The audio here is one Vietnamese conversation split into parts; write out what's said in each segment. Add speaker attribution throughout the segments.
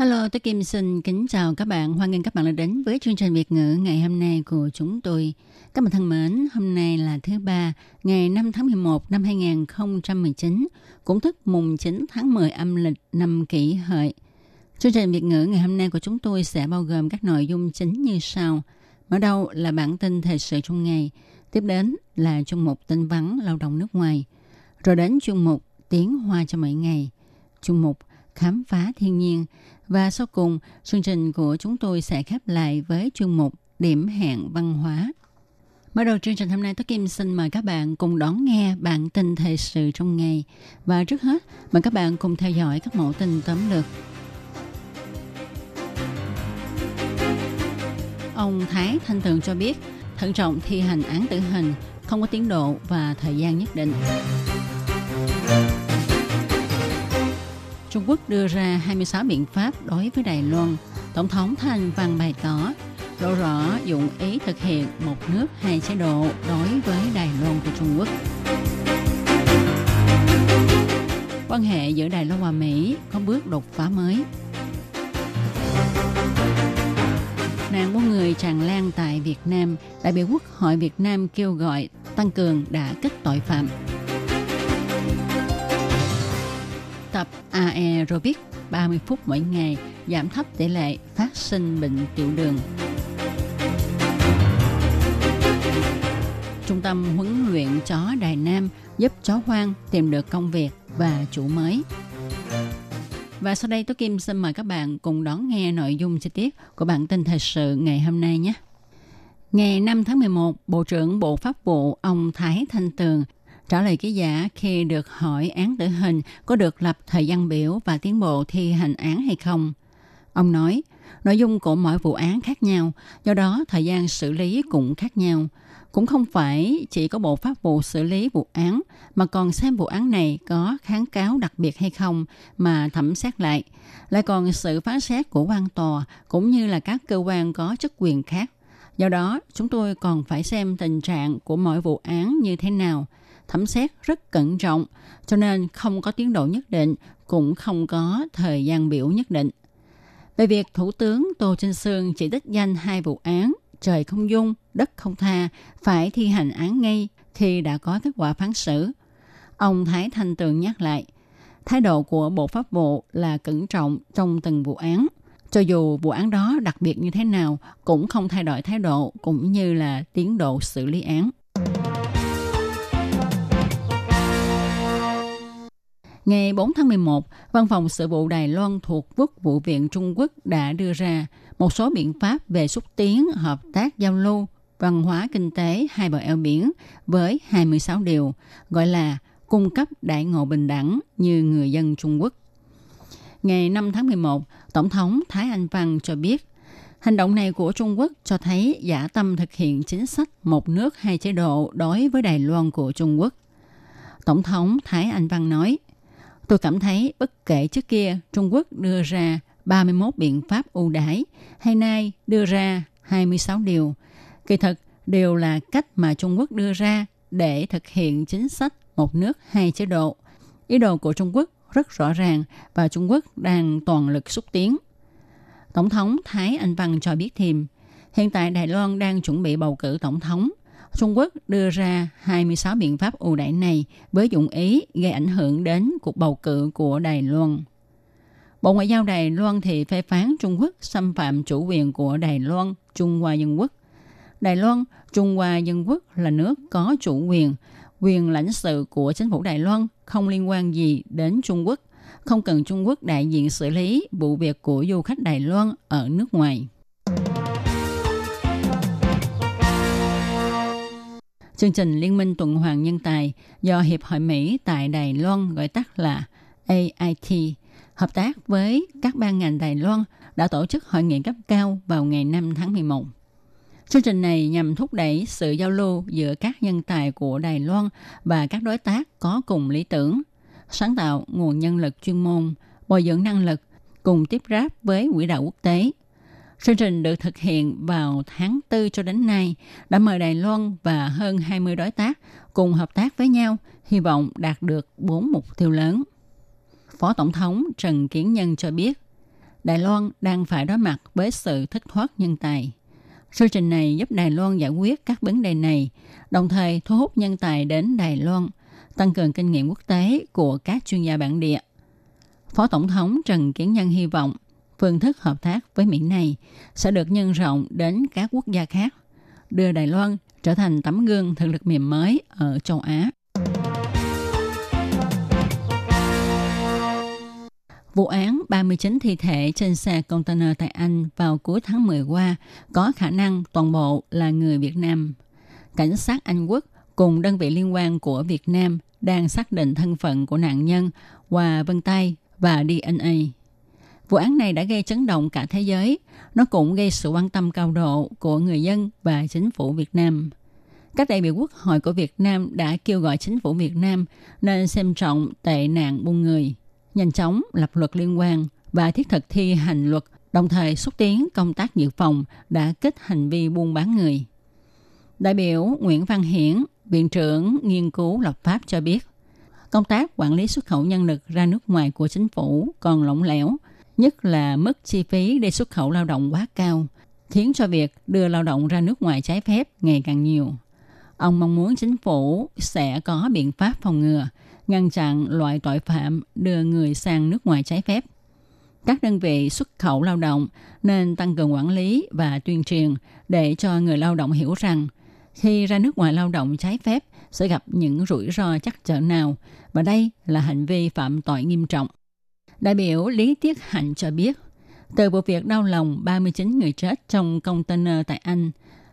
Speaker 1: Hello, tôi Kim xin kính chào các bạn. Hoan nghênh các bạn đã đến với chương trình Việt ngữ ngày hôm nay của chúng tôi. Các bạn thân mến, hôm nay là thứ ba, ngày 5 tháng 11 năm 2019, cũng tức mùng 9 tháng 10 âm lịch năm kỷ hợi. Chương trình Việt ngữ ngày hôm nay của chúng tôi sẽ bao gồm các nội dung chính như sau. Mở đầu là bản tin thời sự trong ngày, tiếp đến là chuyên mục tin vắn lao động nước ngoài, rồi đến chuyên mục tiếng hoa cho mỗi ngày, chuyên mục khám phá thiên nhiên và sau cùng chương trình của chúng tôi sẽ khép lại với chuyên mục điểm hẹn văn hóa. Mở đầu chương trình hôm nay, Tôi Kim xin mời các bạn cùng đón nghe bản tin thời sự trong ngày. Và trước hết, mời các bạn cùng theo dõi các mẫu tin tóm lược. Ông Thái Thanh Tường cho biết, thận trọng thi hành án tử hình, không có tiến độ và thời gian nhất định. Trung Quốc đưa ra 26 biện pháp đối với Đài Loan. Tổng thống Thanh Văn bày tỏ lộ rõ dụng ý thực hiện một nước hai chế độ đối với Đài Loan của Trung Quốc. Quan hệ giữa Đài Loan và Mỹ có bước đột phá mới. Nạn buôn người tràn lan tại Việt Nam, đại biểu Quốc hội Việt Nam kêu gọi tăng cường đả kích tội phạm. Tập aerobic 30 phút mỗi ngày giảm thấp tỷ lệ phát sinh bệnh tiểu đường. Trung tâm huấn luyện chó Đài Nam giúp chó hoang tìm được công việc và chủ mới. Và sau đây Tố Kim xin mời các bạn cùng đón nghe nội dung chi tiết của bản tin thời sự ngày hôm nay nhé. Ngày 5 tháng 11, Bộ trưởng Bộ Pháp vụ ông Thái Thanh Tường trả lời ký giả khi được hỏi án tử hình có được lập thời gian biểu và tiến bộ thi hành án hay không. Ông nói, nội dung của mỗi vụ án khác nhau, do đó thời gian xử lý cũng khác nhau. Cũng không phải chỉ có Bộ Pháp vụ xử lý vụ án, mà còn xem vụ án này có kháng cáo đặc biệt hay không mà thẩm xét lại. Lại còn sự phán xét của quan tòa cũng như là các cơ quan có chức quyền khác. Do đó, chúng tôi còn phải xem tình trạng của mỗi vụ án như thế nào – thẩm xét rất cẩn trọng, cho nên không có tiến độ nhất định, cũng không có thời gian biểu nhất định. Về việc Thủ tướng Tô Trinh Sương chỉ đích danh hai vụ án trời không dung, đất không tha phải thi hành án ngay khi đã có kết quả phán xử. Ông Thái Thanh Tường nhắc lại, thái độ của Bộ Pháp vụ là cẩn trọng trong từng vụ án. Cho dù vụ án đó đặc biệt như thế nào cũng không thay đổi thái độ cũng như là tiến độ xử lý án. Ngày 4 tháng 11, Văn phòng sự vụ Đài Loan thuộc Quốc vụ viện Trung Quốc đã đưa ra một số biện pháp về xúc tiến hợp tác giao lưu văn hóa kinh tế hai bờ eo biển với 26 điều, gọi là cung cấp đại ngộ bình đẳng như người dân Trung Quốc. Ngày 5 tháng 11, Tổng thống Thái Anh Văn cho biết, hành động này của Trung Quốc cho thấy giả tâm thực hiện chính sách một nước hai chế độ đối với Đài Loan của Trung Quốc. Tổng thống Thái Anh Văn nói, Tôi cảm thấy bất kể trước kia Trung Quốc đưa ra 31 biện pháp ưu đãi hay nay đưa ra 26 điều. Kỳ thực đều là cách mà Trung Quốc đưa ra để thực hiện chính sách một nước hai chế độ. Ý đồ của Trung Quốc rất rõ ràng và Trung Quốc đang toàn lực xúc tiến. Tổng thống Thái Anh Văn cho biết thêm, hiện tại Đài Loan đang chuẩn bị bầu cử tổng thống Trung Quốc đưa ra 26 biện pháp ưu đãi này với dụng ý gây ảnh hưởng đến cuộc bầu cử của Đài Loan. Bộ Ngoại giao Đài Loan thì phê phán Trung Quốc xâm phạm chủ quyền của Đài Loan, Trung Hoa Dân Quốc. Đài Loan, Trung Hoa Dân Quốc là nước có chủ quyền, quyền lãnh sự của chính phủ Đài Loan không liên quan gì đến Trung Quốc, không cần Trung Quốc đại diện xử lý vụ việc của du khách Đài Loan ở nước ngoài. Chương trình Liên minh tuần hoàn nhân tài do Hiệp hội Mỹ tại Đài Loan gọi tắt là AIT hợp tác với các ban ngành Đài Loan đã tổ chức hội nghị cấp cao vào ngày 5 tháng 11. Chương trình này nhằm thúc đẩy sự giao lưu giữa các nhân tài của Đài Loan và các đối tác có cùng lý tưởng, sáng tạo nguồn nhân lực chuyên môn, bồi dưỡng năng lực, cùng tiếp ráp với quỹ đạo quốc tế. Chương trình được thực hiện vào tháng 4 cho đến nay, đã mời Đài Loan và hơn 20 đối tác cùng hợp tác với nhau, hy vọng đạt được 4 mục tiêu lớn. Phó Tổng thống Trần Kiến Nhân cho biết, Đài Loan đang phải đối mặt với sự thất thoát nhân tài. Chương trình này giúp Đài Loan giải quyết các vấn đề này, đồng thời thu hút nhân tài đến Đài Loan, tăng cường kinh nghiệm quốc tế của các chuyên gia bản địa. Phó Tổng thống Trần Kiến Nhân hy vọng phương thức hợp tác với Mỹ này sẽ được nhân rộng đến các quốc gia khác, đưa Đài Loan trở thành tấm gương thực lực mềm mới ở châu Á. Vụ án 39 thi thể trên xe container tại Anh vào cuối tháng 10 qua có khả năng toàn bộ là người Việt Nam. Cảnh sát Anh Quốc cùng đơn vị liên quan của Việt Nam đang xác định thân phận của nạn nhân qua vân tay và DNA. Vụ án này đã gây chấn động cả thế giới. Nó cũng gây sự quan tâm cao độ của người dân và chính phủ Việt Nam. Các đại biểu quốc hội của Việt Nam đã kêu gọi chính phủ Việt Nam nên xem trọng tệ nạn buôn người, nhanh chóng lập luật liên quan và thiết thực thi hành luật, đồng thời xúc tiến công tác dự phòng đã kích hành vi buôn bán người. Đại biểu Nguyễn Văn Hiển, Viện trưởng Nghiên cứu lập pháp cho biết, công tác quản lý xuất khẩu nhân lực ra nước ngoài của chính phủ còn lỏng lẻo, nhất là mức chi phí để xuất khẩu lao động quá cao, khiến cho việc đưa lao động ra nước ngoài trái phép ngày càng nhiều. Ông mong muốn chính phủ sẽ có biện pháp phòng ngừa, ngăn chặn loại tội phạm đưa người sang nước ngoài trái phép. Các đơn vị xuất khẩu lao động nên tăng cường quản lý và tuyên truyền để cho người lao động hiểu rằng khi ra nước ngoài lao động trái phép sẽ gặp những rủi ro chắc chở nào và đây là hành vi phạm tội nghiêm trọng. Đại biểu Lý Tiết Hạnh cho biết, từ vụ việc đau lòng 39 người chết trong container tại Anh,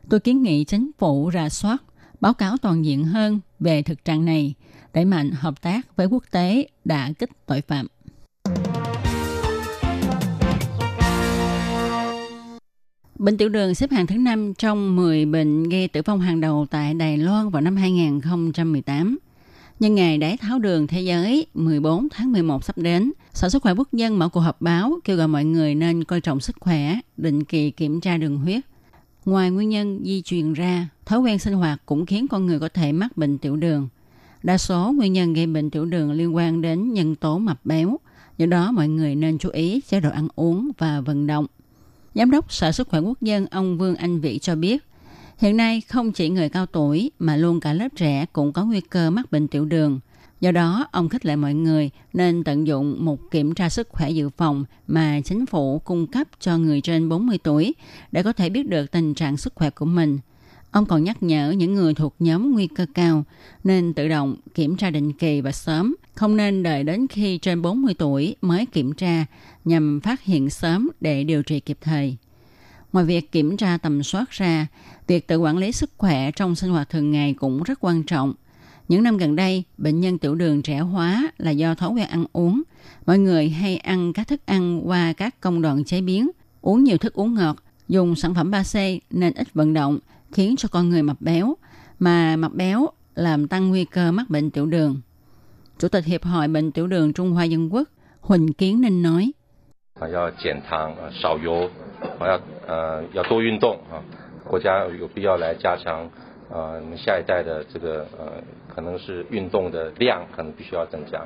Speaker 1: tôi kiến nghị chính phủ ra soát, báo cáo toàn diện hơn về thực trạng này, đẩy mạnh hợp tác với quốc tế đã kích tội phạm. Bệnh tiểu đường xếp hạng thứ 5 trong 10 bệnh gây tử vong hàng đầu tại Đài Loan vào năm 2018. Nhân ngày đái tháo đường thế giới 14 tháng 11 sắp đến, Sở Sức khỏe Quốc dân mở cuộc họp báo kêu gọi mọi người nên coi trọng sức khỏe, định kỳ kiểm tra đường huyết. Ngoài nguyên nhân di truyền ra, thói quen sinh hoạt cũng khiến con người có thể mắc bệnh tiểu đường. Đa số nguyên nhân gây bệnh tiểu đường liên quan đến nhân tố mập béo, do đó mọi người nên chú ý chế độ ăn uống và vận động. Giám đốc Sở Sức khỏe Quốc dân ông Vương Anh Vĩ cho biết, hiện nay không chỉ người cao tuổi mà luôn cả lớp trẻ cũng có nguy cơ mắc bệnh tiểu đường. Do đó, ông khích lệ mọi người nên tận dụng một kiểm tra sức khỏe dự phòng mà chính phủ cung cấp cho người trên 40 tuổi để có thể biết được tình trạng sức khỏe của mình. Ông còn nhắc nhở những người thuộc nhóm nguy cơ cao nên tự động kiểm tra định kỳ và sớm, không nên đợi đến khi trên 40 tuổi mới kiểm tra nhằm phát hiện sớm để điều trị kịp thời. Ngoài việc kiểm tra tầm soát ra, việc tự quản lý sức khỏe trong sinh hoạt thường ngày cũng rất quan trọng. Những năm gần đây, bệnh nhân tiểu đường trẻ hóa là do thói quen ăn uống. Mọi người hay ăn các thức ăn qua các công đoạn chế biến, uống nhiều thức uống ngọt, dùng sản phẩm 3C nên ít vận động, khiến cho con người mập béo, mà mập béo làm tăng nguy cơ mắc bệnh tiểu đường. Chủ tịch Hiệp hội Bệnh tiểu đường Trung Hoa Dân Quốc Huỳnh Kiến Ninh nói,
Speaker 2: 啊，要，呃要多运动啊。国家有必要来加强呃我们下一代的这个呃可能是运动的量可能必须要增加。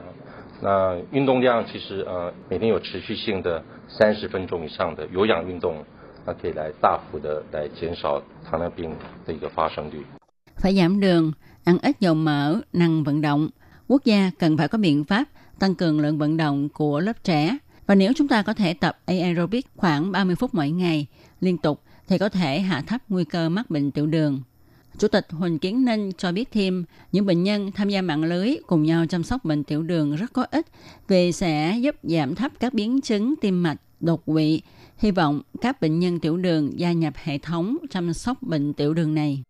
Speaker 2: 那运动量其实呃每天有持续性的三十分钟以上的有氧运动，那可以来大幅的来减少糖尿病的一个发生率。
Speaker 1: Phải giảm đường, ăn ít dầu mỡ, năng vận động. Quốc gia cần phải có biện pháp tăng cường lượng vận động của lớp trẻ. Và nếu chúng ta có thể tập aerobic khoảng 30 phút mỗi ngày liên tục thì có thể hạ thấp nguy cơ mắc bệnh tiểu đường. Chủ tịch Huỳnh Kiến Ninh cho biết thêm, những bệnh nhân tham gia mạng lưới cùng nhau chăm sóc bệnh tiểu đường rất có ích vì sẽ giúp giảm thấp các biến chứng tim mạch, đột quỵ. Hy vọng các bệnh nhân tiểu đường gia nhập hệ thống chăm sóc bệnh tiểu đường này.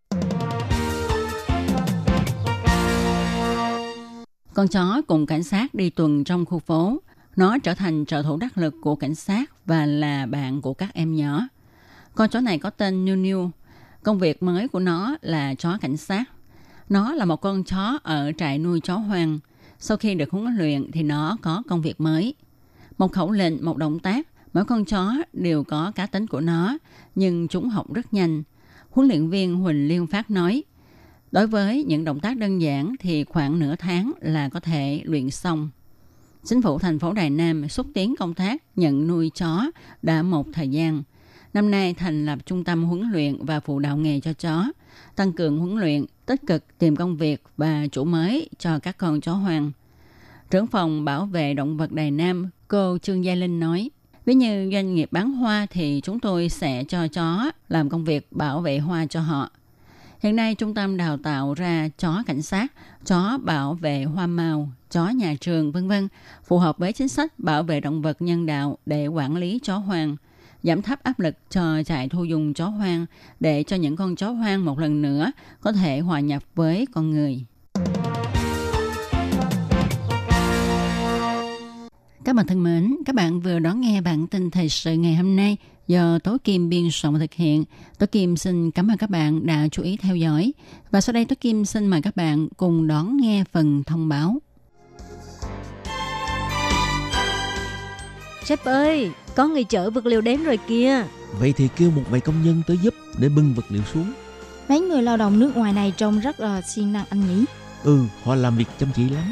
Speaker 1: Con chó cùng cảnh sát đi tuần trong khu phố. Nó trở thành trợ thủ đắc lực của cảnh sát và là bạn của các em nhỏ. Con chó này có tên New New. Công việc mới của nó là chó cảnh sát. Nó là một con chó ở trại nuôi chó hoang. Sau khi được huấn luyện thì nó có công việc mới. Một khẩu lệnh, một động tác, mỗi con chó đều có cá tính của nó, nhưng chúng học rất nhanh. Huấn luyện viên Huỳnh Liên Phát nói, đối với những động tác đơn giản thì khoảng nửa tháng là có thể luyện xong. Chính phủ thành phố Đài Nam xúc tiến công tác nhận nuôi chó đã một thời gian. Năm nay thành lập trung tâm huấn luyện và phụ đạo nghề cho chó, tăng cường huấn luyện, tích cực tìm công việc và chủ mới cho các con chó hoang. Trưởng phòng bảo vệ động vật Đài Nam, cô Trương Gia Linh nói, ví như doanh nghiệp bán hoa thì chúng tôi sẽ cho chó làm công việc bảo vệ hoa cho họ. Hiện nay trung tâm đào tạo ra chó cảnh sát, chó bảo vệ hoa màu, chó nhà trường vân vân, phù hợp với chính sách bảo vệ động vật nhân đạo để quản lý chó hoang, giảm thấp áp lực cho trại thu dùng chó hoang để cho những con chó hoang một lần nữa có thể hòa nhập với con người. Các bạn thân mến, các bạn vừa đón nghe bản tin thời sự ngày hôm nay do Tố Kim biên soạn và thực hiện. Tố Kim xin cảm ơn các bạn đã chú ý theo dõi. Và sau đây Tố Kim xin mời các bạn cùng đón nghe phần thông báo.
Speaker 3: Sếp ơi, có người chở vật liệu đến rồi kìa.
Speaker 4: Vậy thì kêu một vài công nhân tới giúp để bưng vật liệu xuống.
Speaker 5: Mấy người lao động nước ngoài này trông rất là siêng năng anh nhỉ?
Speaker 4: Ừ, họ làm việc chăm chỉ lắm.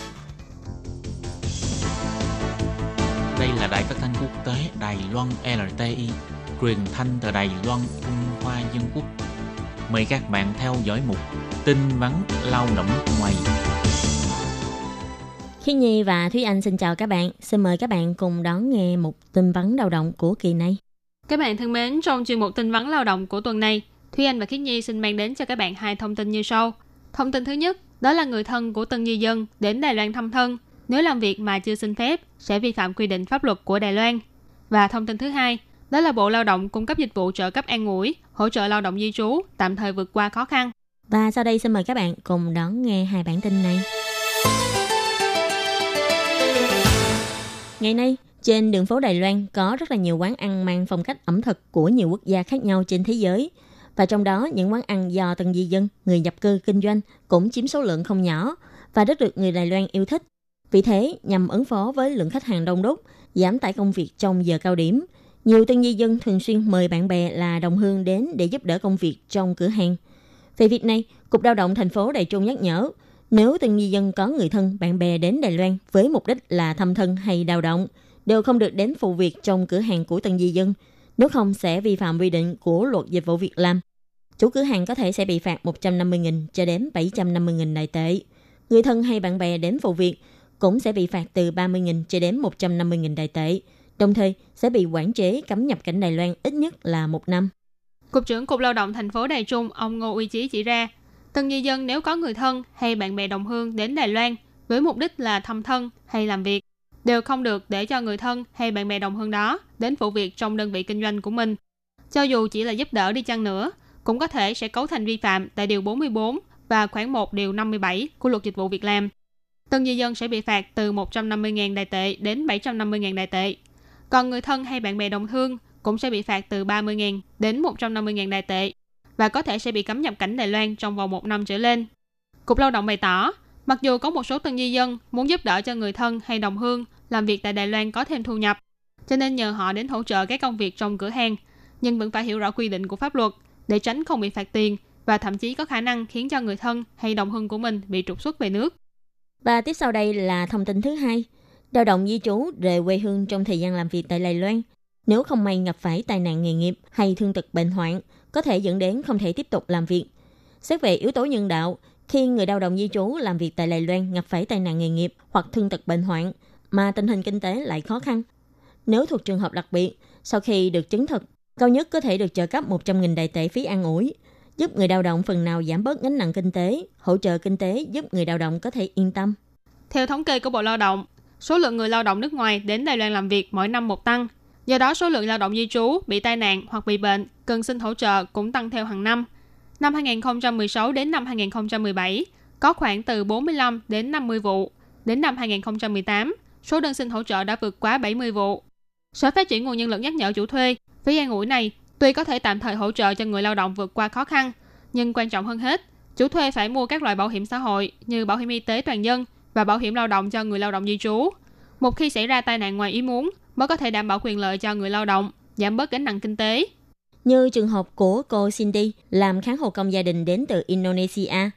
Speaker 6: Đây là đài phát thanh quốc tế Đài Loan LTI, truyền thanh từ Đài Loan, Trung Hoa Dân Quốc. Mời các bạn theo dõi mục tin vắn lao động ngoài.
Speaker 7: Khi Nhi và Thúy Anh xin chào các bạn. Xin mời các bạn cùng đón nghe một tin vắn lao động của kỳ này.
Speaker 8: Các bạn thân mến, trong chuyên mục tin vắn lao động của tuần này, Thúy Anh và Khiết Nhi xin mang đến cho các bạn hai thông tin như sau. Thông tin thứ nhất, đó là người thân của tân di dân đến Đài Loan thăm thân, nếu làm việc mà chưa xin phép sẽ vi phạm quy định pháp luật của Đài Loan. Và thông tin thứ hai, đó là Bộ Lao động cung cấp dịch vụ trợ cấp an ủi, hỗ trợ lao động di trú, tạm thời vượt qua khó khăn.
Speaker 7: Và sau đây xin mời các bạn cùng đón nghe hai bản tin này. Ngày nay, trên đường phố Đài Loan có rất là nhiều quán ăn mang phong cách ẩm thực của nhiều quốc gia khác nhau trên thế giới. Và trong đó, những quán ăn do từng di dân, người nhập cư kinh doanh cũng chiếm số lượng không nhỏ và rất được người Đài Loan yêu thích. Vì thế, nhằm ứng phó với lượng khách hàng đông đúc, giảm tải công việc trong giờ cao điểm, nhiều tân di dân thường xuyên mời bạn bè là đồng hương đến để giúp đỡ công việc trong cửa hàng. Về việc này, Cục Lao động thành phố Đài Trung nhắc nhở, nếu tân di dân có người thân, bạn bè đến Đài Loan với mục đích là thăm thân hay đào động, đều không được đến phụ việc trong cửa hàng của tân di dân, nếu không sẽ vi phạm quy định của luật dịch vụ việc làm. Chủ cửa hàng có thể sẽ bị phạt 150.000 cho đến 750.000 đại tệ. Người thân hay bạn bè đến phụ việc cũng sẽ bị phạt từ 30.000 cho đến 150.000 đại tệ. Đồng thời sẽ bị quản chế cấm nhập cảnh Đài Loan ít nhất là một năm.
Speaker 8: Cục trưởng Cục Lao động thành phố Đài Trung, ông Ngô Uy Chí chỉ ra, từng người dân nếu có người thân hay bạn bè đồng hương đến Đài Loan với mục đích là thăm thân hay làm việc, đều không được để cho người thân hay bạn bè đồng hương đó đến phụ việc trong đơn vị kinh doanh của mình. Cho dù chỉ là giúp đỡ đi chăng nữa, cũng có thể sẽ cấu thành vi phạm tại Điều 44 và khoảng 1 Điều 57 của Luật Dịch vụ Việc làm. Từng di dân sẽ bị phạt từ 150.000 đại tệ đến 750.000 đại tệ. Còn người thân hay bạn bè đồng hương cũng sẽ bị phạt từ 30.000 đến 150.000 đại tệ và có thể sẽ bị cấm nhập cảnh Đài Loan trong vòng một năm trở lên. Cục Lao động bày tỏ, mặc dù có một số tân di dân muốn giúp đỡ cho người thân hay đồng hương làm việc tại Đài Loan có thêm thu nhập, cho nên nhờ họ đến hỗ trợ các công việc trong cửa hàng, nhưng vẫn phải hiểu rõ quy định của pháp luật để tránh không bị phạt tiền và thậm chí có khả năng khiến cho người thân hay đồng hương của mình bị trục xuất về nước.
Speaker 7: Và tiếp sau đây là thông tin thứ hai. Lao động di trú rời quê hương trong thời gian làm việc tại Đài Loan. Nếu không may gặp phải tai nạn nghề nghiệp hay thương tật bệnh hoạn, có thể dẫn đến không thể tiếp tục làm việc. Xét về yếu tố nhân đạo, khi người lao động di trú làm việc tại Đài Loan gặp phải tai nạn nghề nghiệp hoặc thương tật bệnh hoạn mà tình hình kinh tế lại khó khăn. Nếu thuộc trường hợp đặc biệt, sau khi được chứng thực, cao nhất có thể được trợ cấp 100.000 đại tệ phí ăn ủi, giúp người lao động phần nào giảm bớt gánh nặng kinh tế, hỗ trợ kinh tế giúp người lao động có thể yên tâm.
Speaker 8: Theo thống kê của Bộ Lao động, số lượng người lao động nước ngoài đến Đài Loan làm việc mỗi năm một tăng. Do đó, số lượng lao động di trú bị tai nạn hoặc bị bệnh cần xin hỗ trợ cũng tăng theo hàng năm. Năm 2016 đến năm 2017, có khoảng từ 45 đến 50 vụ. Đến năm 2018, số đơn xin hỗ trợ đã vượt quá 70 vụ. Sở Phát triển Nguồn Nhân lực nhắc nhở chủ thuê, phí an ủi này tuy có thể tạm thời hỗ trợ cho người lao động vượt qua khó khăn, nhưng quan trọng hơn hết, chủ thuê phải mua các loại bảo hiểm xã hội như bảo hiểm y tế toàn dân và bảo hiểm lao động cho người lao động di trú. Một khi xảy ra tai nạn ngoài ý muốn, mới có thể đảm bảo quyền lợi cho người lao động, giảm bớt gánh nặng kinh tế.
Speaker 7: Như trường hợp của cô Cindy làm kháng hộ công gia đình đến từ Indonesia.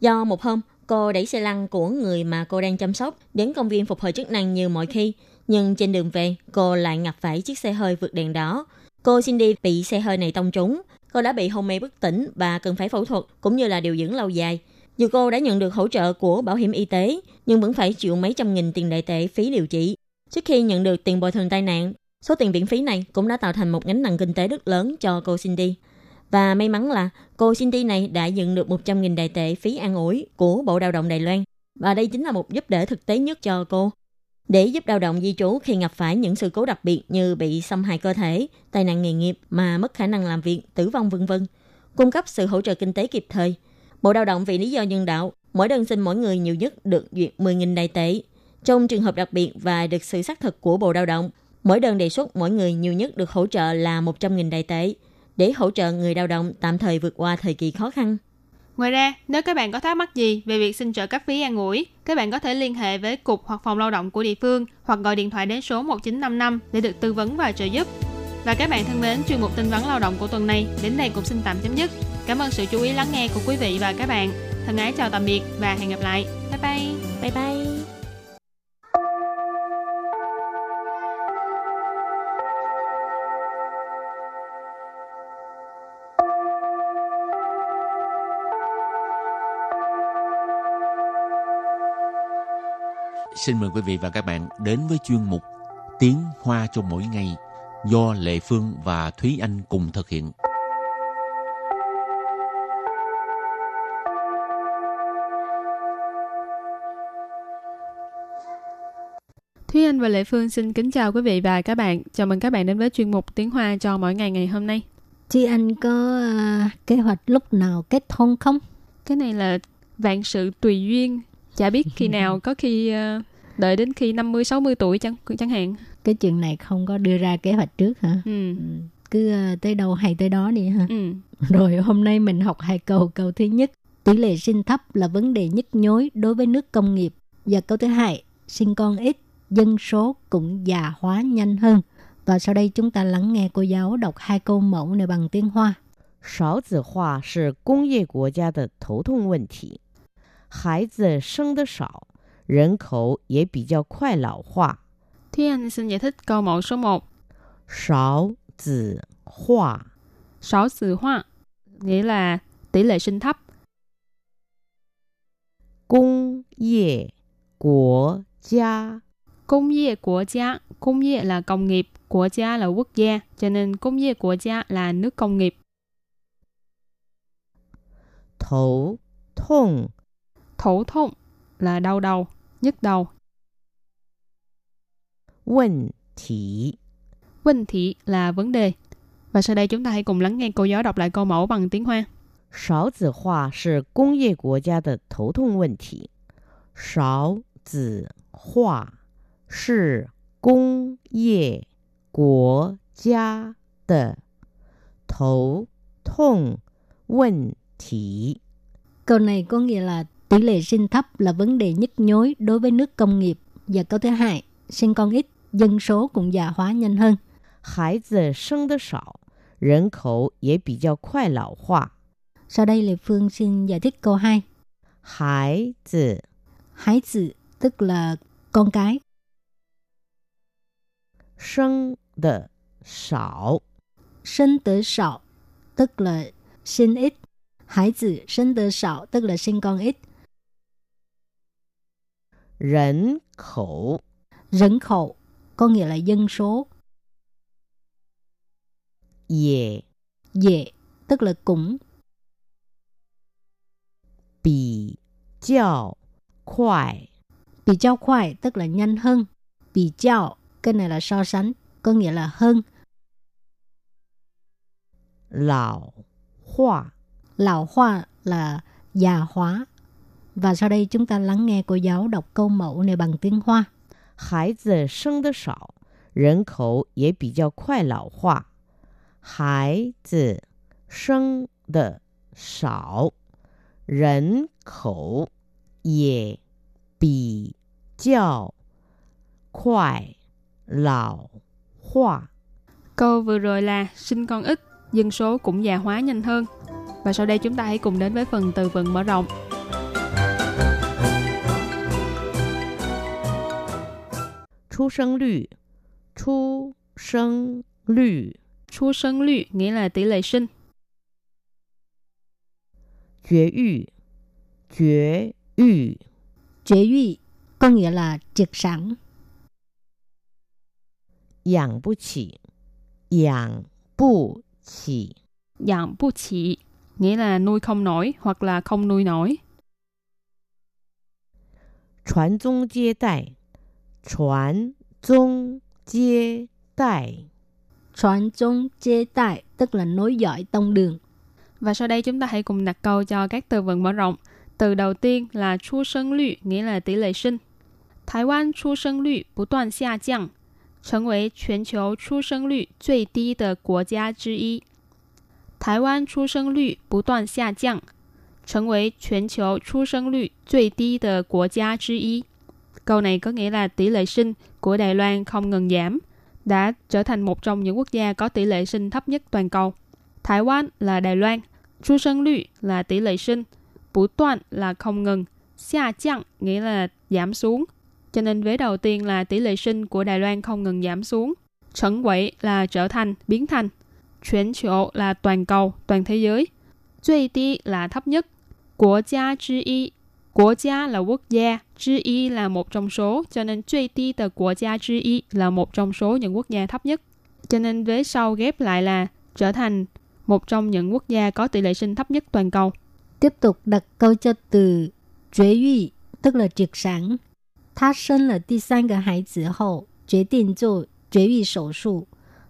Speaker 7: Do một hôm, cô đẩy xe lăn của người mà cô đang chăm sóc đến công viên phục hồi chức năng như mọi khi. Nhưng trên đường về, cô lại ngập phải chiếc xe hơi vượt đèn đỏ. Cô Cindy bị xe hơi này tông trúng. Cô đã bị hôn mê bất tỉnh và cần phải phẫu thuật cũng như là điều dưỡng lâu dài. Dù cô đã nhận được hỗ trợ của bảo hiểm y tế, nhưng vẫn phải chịu mấy trăm nghìn tiền đại tệ phí điều trị. Trước khi nhận được tiền bồi thường tai nạn, số tiền viện phí này cũng đã tạo thành một gánh nặng kinh tế rất lớn cho cô Cindy. Và may mắn là cô Cindy này đã nhận được 100.000 đại tệ phí an ủi của Bộ Lao động Đài Loan. Và đây chính là một giúp đỡ thực tế nhất cho cô. Để giúp lao động di trú khi gặp phải những sự cố đặc biệt như bị xâm hại cơ thể, tai nạn nghề nghiệp mà mất khả năng làm việc, tử vong vân vân, cung cấp sự hỗ trợ kinh tế kịp thời. Bộ Lao động vì lý do nhân đạo, mỗi đơn xin mỗi người nhiều nhất được duyệt 10.000 đại tệ. Trong trường hợp đặc biệt và được sự xác thực của Bộ Lao động, mỗi đơn đề xuất mỗi người nhiều nhất được hỗ trợ là 100.000 đại tệ để hỗ trợ người lao động tạm thời vượt qua thời kỳ khó khăn.
Speaker 8: Ngoài ra, nếu các bạn có thắc mắc gì về việc xin trợ cấp phí an ủi, các bạn có thể liên hệ với cục hoặc phòng lao động của địa phương hoặc gọi điện thoại đến số 1955 để được tư vấn và trợ giúp. Và các bạn thân mến, chuyên mục tin vấn lao động của tuần này đến đây cũng xin tạm chấm dứt. Cảm ơn sự chú ý lắng nghe của quý vị và các bạn. Thân ái chào tạm biệt và hẹn gặp lại. Bye bye.
Speaker 7: Bye bye.
Speaker 4: Xin mời quý vị và các bạn đến với chuyên mục Tiếng Hoa cho mỗi ngày do Lệ Phương và Thúy Anh cùng thực hiện.
Speaker 8: Thúy Anh và Lệ Phương xin kính chào quý vị và các bạn. Chào mừng các bạn đến với chuyên mục Tiếng Hoa cho mỗi ngày ngày hôm nay.
Speaker 3: Chị Anh có uh, kế hoạch lúc nào kết hôn không?
Speaker 8: Cái này là vạn sự tùy duyên Chả biết khi nào có khi uh, đợi đến khi 50 60 tuổi chẳng chẳng hạn.
Speaker 3: Cái chuyện này không có đưa ra kế hoạch trước hả?
Speaker 8: Ừ.
Speaker 3: Cứ uh, tới đâu hay tới đó đi ha.
Speaker 8: Ừ.
Speaker 3: Rồi hôm nay mình học hai câu. Câu thứ nhất, tỷ lệ sinh thấp là vấn đề nhức nhối đối với nước công nghiệp. Và câu thứ hai, sinh con ít, dân số cũng già hóa nhanh hơn. Và sau đây chúng ta lắng nghe cô giáo đọc hai câu mẫu này bằng tiếng Hoa.
Speaker 9: 少子化是工业国家的头痛问题， 孩子生得少，人口也比较快老化。
Speaker 8: Thúy Anh xin giải thích câu mẫu số 1.
Speaker 9: 少子化
Speaker 8: Sáu sự hoa nghĩa là tỷ lệ sinh thấp.
Speaker 9: 工业国家
Speaker 8: Công nghiệp của gia, công nghiệp là công nghiệp, của gia là quốc gia, cho nên công nghiệp của gia là nước công nghiệp.
Speaker 9: 头痛
Speaker 8: thổ thông là đau đầu, nhức đầu.
Speaker 9: Vấn thị
Speaker 8: Vấn thị là vấn đề. Và sau đây chúng ta hãy cùng lắng nghe cô giáo đọc lại câu mẫu bằng tiếng Hoa.
Speaker 9: Sáo tử hoa là công nghiệp quốc gia de thấu thông vấn thị. Sáo tử hoa là công nghiệp quốc gia de thấu thông vấn thị.
Speaker 3: Câu này có nghĩa là tỷ lệ sinh thấp là vấn đề nhức nhối đối với nước công nghiệp. Và câu thứ hai, sinh con ít, dân số cũng già hóa nhanh hơn.
Speaker 9: 孩子生得少，人口也比较快老化。
Speaker 3: Sau đây Lê Phương xin giải thích câu 2.
Speaker 9: 孩子
Speaker 3: Hái tử tức là con cái.
Speaker 9: 生的少，
Speaker 3: Sinh tử sạo tức là sinh ít. Hải tử sinh tử sạo tức là sinh con ít.
Speaker 9: Rẫn khẩu
Speaker 3: Rẫn khẩu có nghĩa là dân số.
Speaker 9: Dễ
Speaker 3: Dễ tức là cũng.
Speaker 9: Bì chào khoai
Speaker 3: Bì chào khoai tức là nhanh hơn. Bì chào cái này là so sánh có nghĩa là hơn.
Speaker 9: Lão hoa
Speaker 3: Lão hoa là già hóa Và sau đây chúng ta lắng nghe cô giáo đọc câu mẫu này bằng tiếng Hoa.
Speaker 9: 孩子生得少，人口也比较快老化。孩子生的少，人口也比较快老化。
Speaker 8: Câu vừa rồi là sinh con ít, dân số cũng già hóa nhanh hơn. Và sau đây chúng ta hãy cùng đến với phần từ vựng mở rộng.
Speaker 9: 出生率，出生率，
Speaker 8: Chu sinh率nghĩa là tỷ lệ sinh.
Speaker 9: 绝育，绝育，
Speaker 3: Chế uy có nghĩa là triệt sản.
Speaker 9: 养不起，养不起，
Speaker 8: Dạng bu chỉ nghĩa là nuôi không nổi hoặc là không nuôi nổi.
Speaker 9: 传宗接代， 传宗接代，
Speaker 3: 传宗chế tại tức là nối dõi tông đường.
Speaker 8: Và sau đây chúng ta hãy cùng đặt câu cho các từ vựng mở rộng. Từ đầu tiên là chu sinh率nghĩa là tỷ lệ sinh. Thái Quan chu sinh率不断下降，成为全球出生率最低的国家之一。台湾出生率不断下降，成为全球出生率最低的国家之一。 Câu này có nghĩa là tỷ lệ sinh của Đài Loan không ngừng giảm, đã trở thành một trong những quốc gia có tỷ lệ sinh thấp nhất toàn cầu. Thái Quan là Đài Loan, Chu sinh 率 là tỷ lệ sinh, bù toàn là không ngừng, xa chăng nghĩa là giảm xuống. Cho nên vế đầu tiên là tỷ lệ sinh của Đài Loan không ngừng giảm xuống. Trấn quỷ là trở thành, biến thành. Chuyển chỗ là toàn cầu, toàn thế giới. Duy tí là thấp nhất. Quốc gia chi y. Quốc gia là quốc gia, chứ y là một trong số, cho nên truy ti tờ quốc gia chứ y là một trong số những quốc gia thấp nhất. Cho nên vế sau ghép lại là trở thành một trong những quốc gia có tỷ lệ sinh thấp nhất toàn cầu.
Speaker 3: Tiếp tục đặt câu cho từ chế Y, tức là triệt sản. Thá sinh là đi sang cái hài tử hậu, quyết định cho chế uy sổ sụ.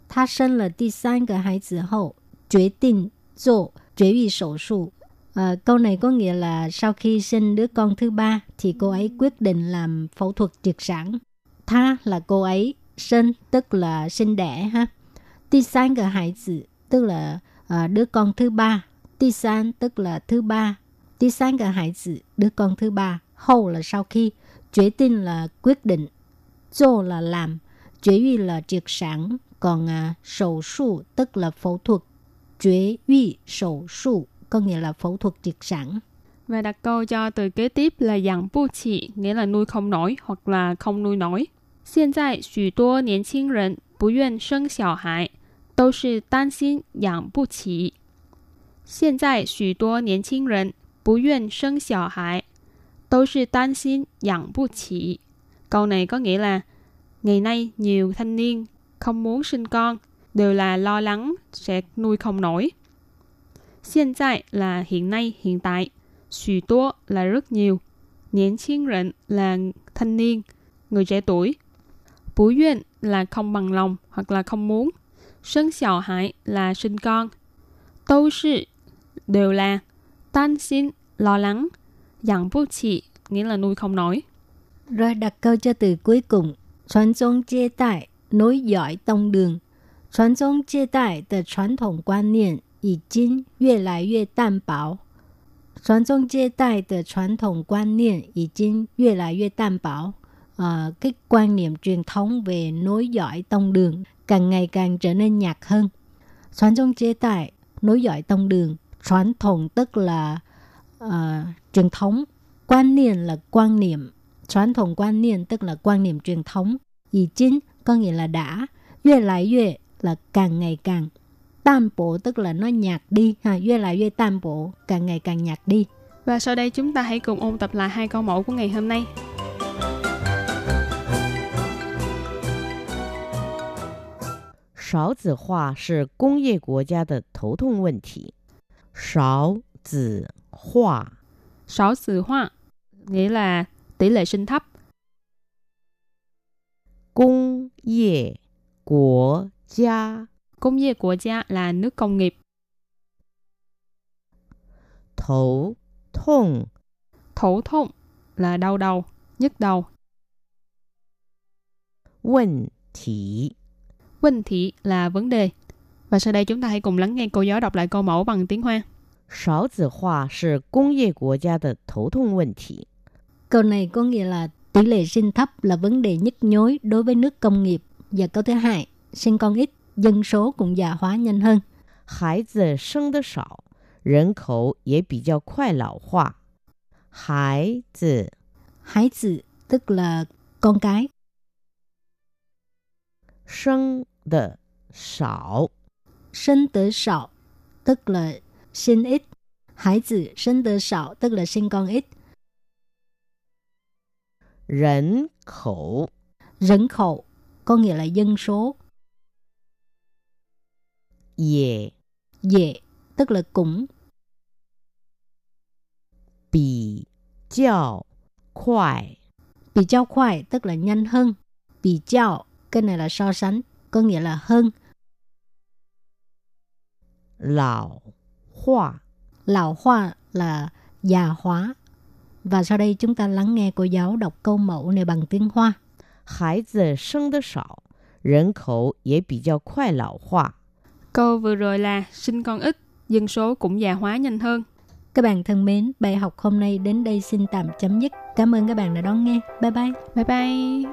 Speaker 3: Thá sinh là đi sang cái hài tử hậu, quyết định cho chế uy sổ sụ. À, câu này có nghĩa là sau khi sinh đứa con thứ ba thì cô ấy quyết định làm phẫu thuật triệt sản. Tha là cô ấy, sinh tức là sinh đẻ ha. Ti san cái hải tử tức là à, đứa con thứ ba. Ti san tức là thứ ba. Ti san cái hải tử đứa con thứ ba. Hậu là sau khi, Chuyển tin là quyết định, cho là làm, chuyển uy là triệt sản, còn à, sổ su tức là phẫu thuật, chuyển uy sổ su có nghĩa là phẫu thuật triệt sản.
Speaker 8: Và đặt câu cho từ kế tiếp là养不起, nghĩa là nuôi không nổi hoặc là không nuôi nổi. 现在许多年轻人不愿生小孩，都是担心养不起。现在许多年轻人不愿生小孩，都是担心养不起。Câu này có nghĩa là ngày nay nhiều thanh niên không muốn sinh con đều là lo lắng sẽ nuôi không nổi. Hiện tại là hiện nay, hiện tại. Xù tố là rất nhiều. Niên轻人 là thanh niên, người trẻ tuổi. Bú duyên là không bằng lòng hoặc là không muốn. Sinh xào hải là sinh con. Đâu sư đều là tan xin, lo lắng.养不起nghĩa là nuôi không nổi.
Speaker 3: Rồi đặt câu cho từ cuối cùng. Truyền宗接代 nối dõi tông đường. Truyền宗接代的传统观念 已经越来越淡薄。传宗接代的传统观念已经越来越淡薄. À, cái quan niệm truyền thống về nối dõi tông đường càng ngày càng trở nên nhạt hơn. Truyền宗接代 nối dõi tông đường, truyền thống tức là uh, truyền thống, quan niệm là quan niệm, truyền thống quan niệm tức là quan niệm truyền thống, ý chính có nghĩa là đã, yue lại yue là càng ngày càng, tam bộ tức là nó nhạt đi, ha, yue lại yue tam bộ càng ngày càng nhạt đi.
Speaker 8: Và sau đây chúng ta hãy cùng ôn tập lại hai câu mẫu của ngày hôm nay.
Speaker 9: 少子化是工业国家的头痛问题。少子化，
Speaker 8: 少子化 nghĩa là tỷ lệ sinh thấp.
Speaker 9: 工业国家
Speaker 8: Công nghiệp quốc gia là nước công nghiệp.
Speaker 9: Thổ thông
Speaker 8: Thổ thông là đau đầu, nhức đầu.
Speaker 9: Vấn thị
Speaker 8: Vấn thị là vấn đề. Và sau đây chúng ta hãy cùng lắng nghe cô giáo đọc lại câu mẫu bằng tiếng Hoa.
Speaker 9: Sáu tử hoa là công nghiệp quốc gia de thổ thông vấn thị.
Speaker 3: Câu này có nghĩa là tỷ lệ sinh thấp là vấn đề nhức nhối đối với nước công nghiệp. Và câu thứ hai, sinh con ít dân số cũng già hóa nhanh hơn.
Speaker 9: 孩子生的少，人口也比较快老化。孩子
Speaker 3: Hái tử tức là con cái,
Speaker 9: 生的少，
Speaker 3: sinh tử sạo tức là sinh ít. Hải tử sinh tử sạo tức là sinh con ít.
Speaker 9: 人口
Speaker 3: 人khẩu có nghĩa là dân số.
Speaker 9: 也
Speaker 3: Dễ tức là cũng.
Speaker 9: 比较快。
Speaker 3: Bị giao khoai tức là nhanh hơn. Bị giao cái này là so sánh có nghĩa là hơn.
Speaker 9: 老化
Speaker 3: Lão hoa là già hóa. Và sau đây chúng ta lắng nghe cô giáo đọc câu mẫu này bằng tiếng Hoa.
Speaker 9: 孩子生的少，人口也比较快老化。
Speaker 8: Câu vừa rồi là sinh con ít, dân số cũng già hóa nhanh hơn.
Speaker 3: Các bạn thân mến, bài học hôm nay đến đây xin tạm chấm dứt. Cảm ơn các bạn đã đón nghe. Bye bye.
Speaker 8: Bye bye.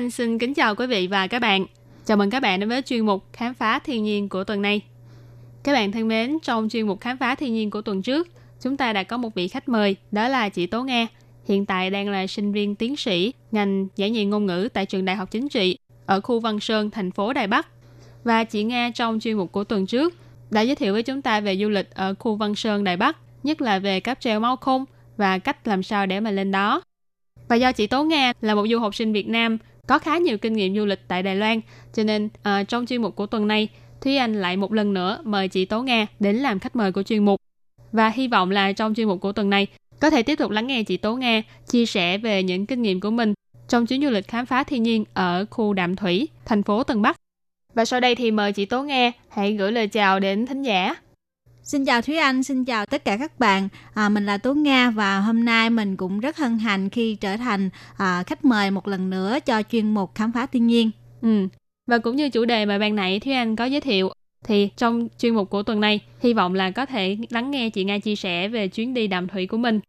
Speaker 8: Anh xin kính chào quý vị và các bạn. Chào mừng các bạn đến với chuyên mục Khám phá thiên nhiên của tuần này. Các bạn thân mến, trong chuyên mục Khám phá thiên nhiên của tuần trước, chúng ta đã có một vị khách mời, đó là chị Tố Nga. Hiện tại đang là sinh viên tiến sĩ ngành giảng dạy ngôn ngữ tại trường Đại học Chính trị ở khu Văn Sơn, thành phố Đài Bắc. Và chị Nga trong chuyên mục của tuần trước đã giới thiệu với chúng ta về du lịch ở khu Văn Sơn, Đài Bắc, nhất là về cáp treo Mao khung và cách làm sao để mà lên đó. Và do chị Tố Nga là một du học sinh Việt Nam có khá nhiều kinh nghiệm du lịch tại Đài Loan, cho nên uh, trong chuyên mục của tuần này, Thúy Anh lại một lần nữa mời chị Tố Nga đến làm khách mời của chuyên mục. Và hy vọng là trong chuyên mục của tuần này, có thể tiếp tục lắng nghe chị Tố Nga chia sẻ về những kinh nghiệm của mình trong chuyến du lịch khám phá thiên nhiên ở khu Đạm Thủy, thành phố Tân Bắc. Và sau đây thì mời chị Tố Nghe hãy gửi lời chào đến thính giả.
Speaker 5: Xin chào Thúy Anh, xin chào tất cả các bạn. À, mình là Tố Nga và hôm nay mình cũng rất hân hạnh khi trở thành à, khách mời một lần nữa cho chuyên mục khám phá thiên nhiên.
Speaker 8: Ừ. Và cũng như chủ đề mà ban nãy Thúy Anh có giới thiệu, thì trong chuyên mục của tuần này, hy vọng là có thể lắng nghe chị Nga chia sẻ về chuyến đi đàm thủy của mình.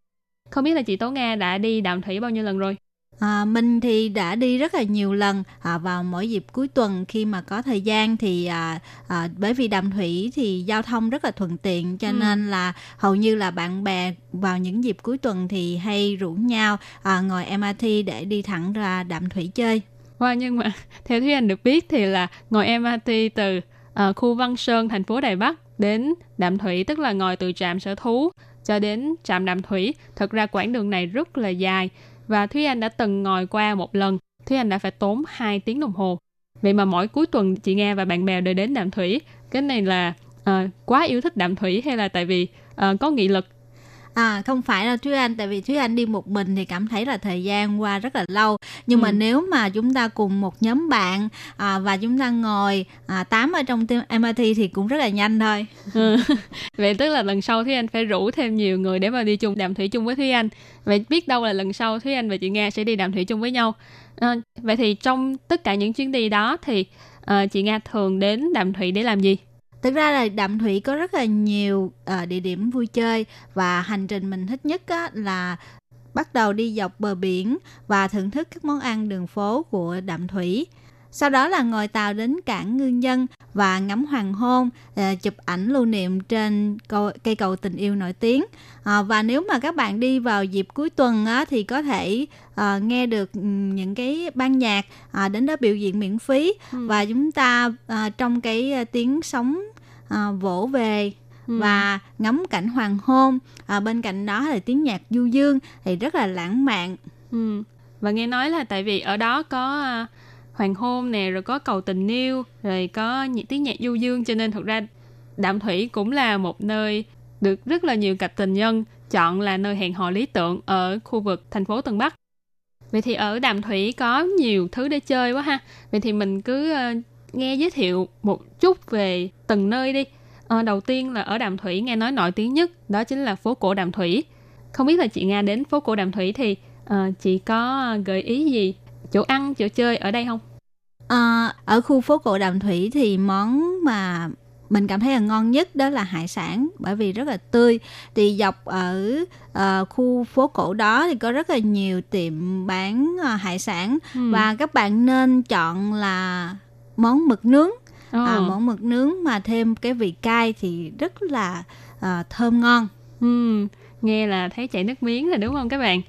Speaker 8: Không biết là chị Tố Nga đã đi đàm thủy bao nhiêu lần rồi?
Speaker 5: À, mình thì đã đi rất là nhiều lần à, vào mỗi dịp cuối tuần khi mà có thời gian thì à, à, bởi vì đàm thủy thì giao thông rất là thuận tiện cho ừ. nên là hầu như là bạn bè vào những dịp cuối tuần thì hay rủ nhau à, ngồi MRT để đi thẳng ra đàm thủy chơi.
Speaker 8: Wow, nhưng mà theo Thúy Anh được biết thì là ngồi MRT từ uh, khu Văn Sơn, thành phố Đài Bắc đến Đạm Thủy tức là ngồi từ trạm sở thú cho đến trạm Đạm Thủy. Thật ra quãng đường này rất là dài và Thúy Anh đã từng ngồi qua một lần. Thúy Anh đã phải tốn 2 tiếng đồng hồ. Vậy mà mỗi cuối tuần chị nghe và bạn bè đều đến Đạm Thủy. Cái này là uh, quá yêu thích Đạm Thủy hay là tại vì uh, có nghị lực
Speaker 5: À không phải là Thúy Anh tại vì Thúy Anh đi một mình thì cảm thấy là thời gian qua rất là lâu nhưng ừ. mà nếu mà chúng ta cùng một nhóm bạn à, và chúng ta ngồi à, tám ở trong MRT thì cũng rất là nhanh thôi.
Speaker 8: Ừ. Vậy tức là lần sau Thúy Anh phải rủ thêm nhiều người để mà đi chung đàm thủy chung với Thúy Anh. Vậy biết đâu là lần sau Thúy Anh và chị Nga sẽ đi đàm thủy chung với nhau. À, vậy thì trong tất cả những chuyến đi đó thì à, chị Nga thường đến đàm thủy để làm gì?
Speaker 5: Thực ra là Đạm Thủy có rất là nhiều uh, địa điểm vui chơi và hành trình mình thích nhất á, là bắt đầu đi dọc bờ biển và thưởng thức các món ăn đường phố của Đạm Thủy. Sau đó là ngồi tàu đến cảng Ngư Nhân và ngắm hoàng hôn, ờ, chụp ảnh lưu niệm trên cây cầu tình yêu nổi tiếng. À, và nếu mà các bạn đi vào dịp cuối tuần thì có thể à, nghe được ừ, những cái ban nhạc đến đó biểu diễn miễn phí ừ. và chúng ta trong cái tiếng sóng vỗ về ừ. và ngắm cảnh hoàng hôn à, bên cạnh đó là tiếng nhạc du dương thì rất là lãng mạn
Speaker 8: ừ. và nghe nói là tại vì ở đó có uh, hoàng hôn nè rồi có cầu tình yêu rồi có những tiếng nhạc du dương cho nên thật ra đạm thủy cũng là một nơi được rất là nhiều cặp tình nhân chọn là nơi hẹn hò lý tưởng ở khu vực thành phố Tân Bắc. Vậy thì ở Đàm Thủy có nhiều thứ để chơi quá ha. Vậy thì mình cứ uh, nghe giới thiệu một chút về từng nơi đi. À, đầu tiên là ở Đàm Thủy nghe nói nổi tiếng nhất đó chính là phố cổ Đàm Thủy. Không biết là chị Nga đến phố cổ Đàm Thủy thì uh, chị có gợi ý gì chỗ ăn chỗ chơi ở đây không?
Speaker 5: À, ở khu phố cổ Đàm Thủy thì món mà mình cảm thấy là ngon nhất đó là hải sản bởi vì rất là tươi. Thì dọc ở uh, khu phố cổ đó thì có rất là nhiều tiệm bán uh, hải sản. Ừ. và các bạn nên chọn là món mực nướng. Oh. à, món mực nướng mà thêm cái vị cay thì rất là uh, thơm ngon.
Speaker 8: Ừ, nghe là thấy chảy nước miếng rồi đúng không các bạn?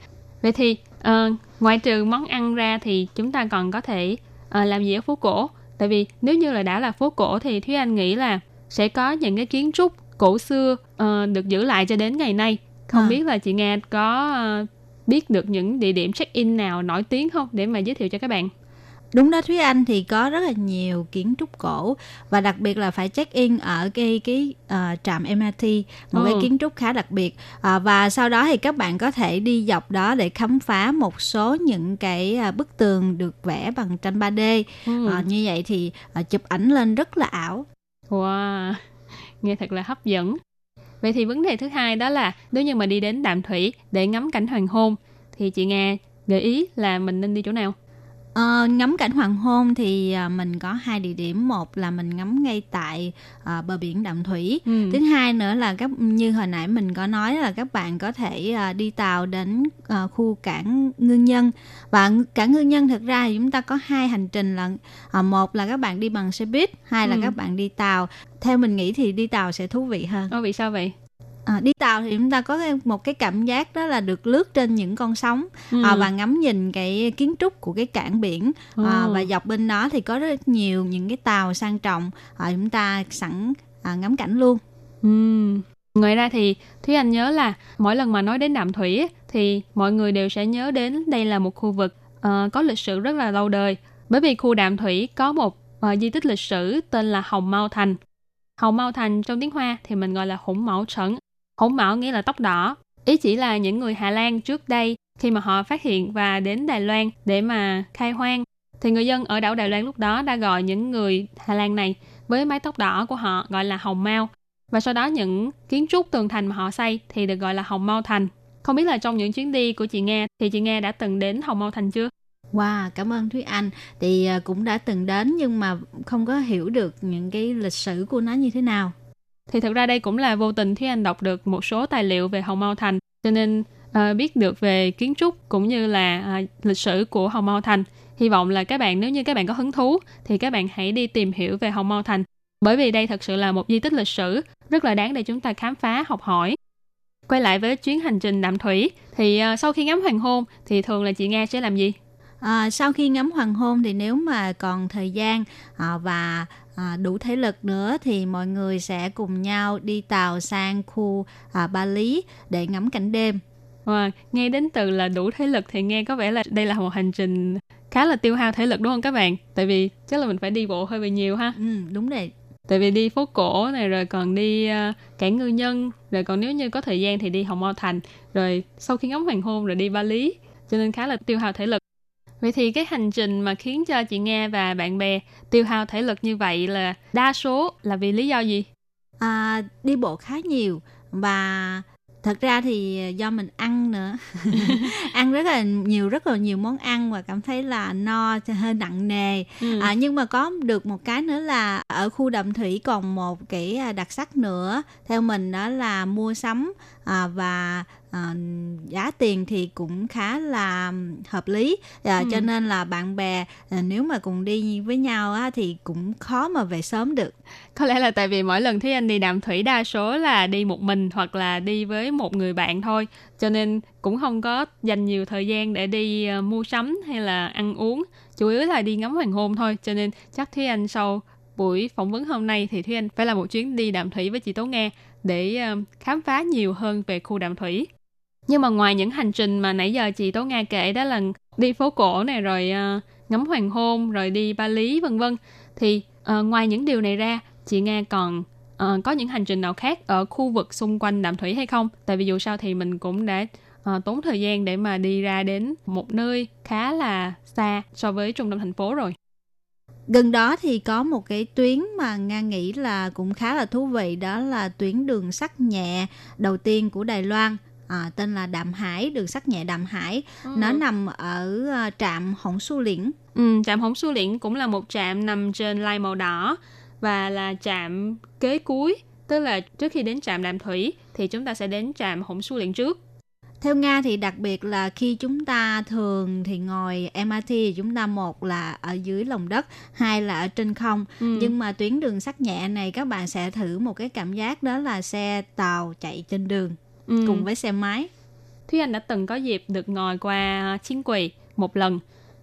Speaker 8: Vậy thì uh, ngoài trừ món ăn ra thì chúng ta còn có thể uh, làm gì ở phố cổ? Tại vì nếu như là đã là phố cổ thì thúy anh nghĩ là sẽ có những cái kiến trúc cổ xưa uh, được giữ lại cho đến ngày nay. Không à. biết là chị nghe có uh, biết được những địa điểm check in nào nổi tiếng không? Để mà giới thiệu cho các bạn
Speaker 5: Đúng đó Thúy Anh thì có rất là nhiều kiến trúc cổ và đặc biệt là phải check in ở cái cái uh, trạm MRT một ừ. cái kiến trúc khá đặc biệt uh, và sau đó thì các bạn có thể đi dọc đó để khám phá một số những cái uh, bức tường được vẽ bằng tranh 3D ừ. uh, như vậy thì uh, chụp ảnh lên rất là ảo.
Speaker 8: Wow, nghe thật là hấp dẫn. Vậy thì vấn đề thứ hai đó là nếu như mà đi đến Đạm Thủy để ngắm cảnh hoàng hôn thì chị nghe gợi ý là mình nên đi chỗ nào?
Speaker 5: Ờ, ngắm cảnh hoàng hôn thì à, mình có hai địa điểm. Một là mình ngắm ngay tại à, bờ biển đạm thủy. Ừ. thứ hai nữa là các như hồi nãy mình có nói là các bạn có thể à, đi tàu đến à, khu cảng ngư nhân. Và cảng ngư nhân thực ra thì chúng ta có hai hành trình là à, một là các bạn đi bằng xe buýt hai là ừ. các bạn đi tàu. Theo mình nghĩ thì đi tàu sẽ thú vị hơn.
Speaker 8: Ồ, vì sao vậy
Speaker 5: À, đi tàu thì chúng ta có một cái cảm giác đó là được lướt trên những con sóng ừ. à, và ngắm nhìn cái kiến trúc của cái cảng biển à, và dọc bên đó thì có rất nhiều những cái tàu sang trọng à, chúng ta sẵn à, ngắm cảnh luôn.
Speaker 8: Ừ. Ngoài ra thì Thúy Anh nhớ là mỗi lần mà nói đến Đạm Thủy thì mọi người đều sẽ nhớ đến đây là một khu vực uh, có lịch sử rất là lâu đời. Bởi vì khu Đạm Thủy có một uh, di tích lịch sử tên là Hồng Mao Thành. Hồng Mao Thành trong tiếng Hoa thì mình gọi là Hủng Mão Trấn Hỗn mão nghĩa là tóc đỏ. Ý chỉ là những người Hà Lan trước đây khi mà họ phát hiện và đến Đài Loan để mà khai hoang thì người dân ở đảo Đài Loan lúc đó đã gọi những người Hà Lan này với mái tóc đỏ của họ gọi là hồng mao và sau đó những kiến trúc tường thành mà họ xây thì được gọi là hồng mao thành. Không biết là trong những chuyến đi của chị Nghe thì chị Nghe đã từng đến hồng mao thành chưa?
Speaker 5: Wow, cảm ơn Thúy Anh. Thì à, cũng đã từng đến nhưng mà không có hiểu được những cái lịch sử của nó như thế nào
Speaker 8: thì thực ra đây cũng là vô tình khi anh đọc được một số tài liệu về Hồng Mao Thành cho nên uh, biết được về kiến trúc cũng như là uh, lịch sử của Hồng Mao Thành. Hy vọng là các bạn nếu như các bạn có hứng thú thì các bạn hãy đi tìm hiểu về Hồng Mao Thành bởi vì đây thật sự là một di tích lịch sử rất là đáng để chúng ta khám phá, học hỏi. Quay lại với chuyến hành trình đạm thủy thì uh, sau khi ngắm hoàng hôn thì thường là chị Nga sẽ làm gì?
Speaker 5: À, sau khi ngắm hoàng hôn thì nếu mà còn thời gian à, và à, đủ thể lực nữa thì mọi người sẽ cùng nhau đi tàu sang khu à, Ba Lý để ngắm cảnh đêm.
Speaker 8: Wow, nghe đến từ là đủ thể lực thì nghe có vẻ là đây là một hành trình khá là tiêu hao thể lực đúng không các bạn? Tại vì chắc là mình phải đi bộ hơi bị nhiều ha.
Speaker 5: Ừ, đúng rồi.
Speaker 8: Tại vì đi phố cổ này rồi còn đi uh, cảng ngư nhân rồi còn nếu như có thời gian thì đi Hồng Mao Thành rồi sau khi ngắm hoàng hôn rồi đi Ba Lý cho nên khá là tiêu hao thể lực. Vậy thì cái hành trình mà khiến cho chị Nghe và bạn bè tiêu hao thể lực như vậy là đa số là vì lý do gì?
Speaker 5: À, đi bộ khá nhiều và thật ra thì do mình ăn nữa ăn rất là nhiều rất là nhiều món ăn và cảm thấy là no hơi nặng nề ừ. à, nhưng mà có được một cái nữa là ở khu đầm thủy còn một cái à, đặc sắc nữa theo mình đó là mua sắm à, và à, giá tiền thì cũng khá là hợp lý. À, ừ. cho nên là bạn bè à, nếu mà cùng đi với nhau á, thì cũng khó mà về sớm được.
Speaker 8: Có lẽ là tại vì mỗi lần thấy anh đi đàm thủy đa số là đi một mình hoặc là đi với một người bạn thôi. Cho nên cũng không có dành nhiều thời gian để đi uh, mua sắm hay là ăn uống. Chủ yếu là đi ngắm hoàng hôn thôi. Cho nên chắc thúy anh sau buổi phỏng vấn hôm nay thì thúy anh phải là một chuyến đi đàm thủy với chị tố nghe để uh, khám phá nhiều hơn về khu đàm thủy nhưng mà ngoài những hành trình mà nãy giờ chị Tố Nga kể đó là đi phố cổ này rồi uh, ngắm hoàng hôn rồi đi Ba Lý vân vân thì uh, ngoài những điều này ra chị Nga còn uh, có những hành trình nào khác ở khu vực xung quanh Đạm Thủy hay không? Tại vì dù sao thì mình cũng đã uh, tốn thời gian để mà đi ra đến một nơi khá là xa so với trung tâm thành phố rồi.
Speaker 5: Gần đó thì có một cái tuyến mà Nga nghĩ là cũng khá là thú vị đó là tuyến đường sắt nhẹ đầu tiên của Đài Loan à, tên là Đạm Hải đường sắt nhẹ Đạm Hải ừ. nó nằm ở uh, trạm Hồng Su Liễn
Speaker 8: ừ, trạm Hồng Su Liễn cũng là một trạm nằm trên lai màu đỏ và là trạm kế cuối tức là trước khi đến trạm Đạm Thủy thì chúng ta sẽ đến trạm Hồng Su Liễn trước
Speaker 5: theo Nga thì đặc biệt là khi chúng ta thường thì ngồi MRT thì chúng ta một là ở dưới lòng đất, hai là ở trên không. Ừ. Nhưng mà tuyến đường sắt nhẹ này các bạn sẽ thử một cái cảm giác đó là xe tàu chạy trên đường ừ. cùng với xe máy.
Speaker 8: Thúy Anh đã từng có dịp được ngồi qua chiến quỳ một lần.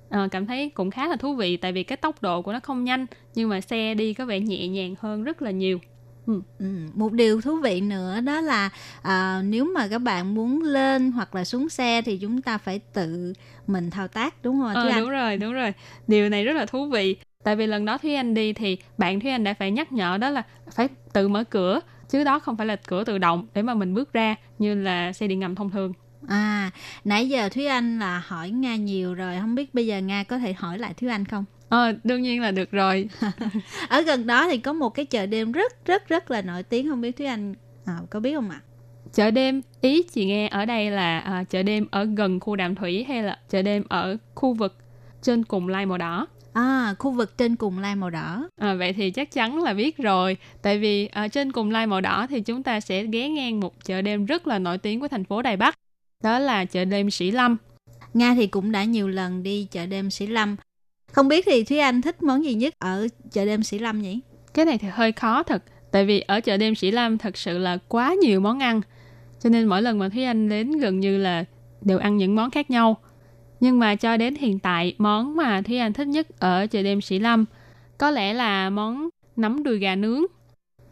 Speaker 8: À, cảm thấy cũng khá là thú vị tại vì cái tốc độ của nó không nhanh nhưng mà xe đi có vẻ nhẹ nhàng hơn rất là nhiều.
Speaker 1: Ừ.
Speaker 5: Ừ, một điều thú vị nữa đó là à, nếu mà các bạn muốn lên hoặc là xuống xe thì chúng ta phải tự mình thao tác đúng không
Speaker 8: Ờ,
Speaker 5: Thúy Anh?
Speaker 8: đúng rồi, đúng rồi. Điều này rất là thú vị. Tại vì lần đó Thúy Anh đi thì bạn Thúy Anh đã phải nhắc nhở đó là phải tự mở cửa. Chứ đó không phải là cửa tự động để mà mình bước ra như là xe điện ngầm thông thường.
Speaker 5: À, nãy giờ Thúy Anh là hỏi Nga nhiều rồi, không biết bây giờ Nga có thể hỏi lại Thúy Anh không?
Speaker 8: Ờ, đương nhiên là được rồi.
Speaker 5: Ở gần đó thì có một cái chợ đêm rất rất rất là nổi tiếng, không biết Thúy Anh à, có biết không ạ?
Speaker 8: chợ đêm, ý chị nghe ở đây là à, chợ đêm ở gần khu đàm thủy hay là chợ đêm ở khu vực trên cùng lai màu đỏ?
Speaker 5: À, khu vực trên cùng lai màu đỏ.
Speaker 8: À, vậy thì chắc chắn là biết rồi. Tại vì ở trên cùng lai màu đỏ thì chúng ta sẽ ghé ngang một chợ đêm rất là nổi tiếng của thành phố Đài Bắc. Đó là chợ đêm Sĩ Lâm.
Speaker 5: Nga thì cũng đã nhiều lần đi chợ đêm Sĩ Lâm. Không biết thì Thúy Anh thích món gì nhất ở chợ đêm Sĩ Lâm nhỉ?
Speaker 8: Cái này thì hơi khó thật. Tại vì ở chợ đêm Sĩ Lâm thật sự là quá nhiều món ăn. Cho nên mỗi lần mà Thúy Anh đến gần như là đều ăn những món khác nhau. Nhưng mà cho đến hiện tại, món mà Thúy Anh thích nhất ở chợ đêm Sĩ Lâm có lẽ là món nấm đùi gà nướng.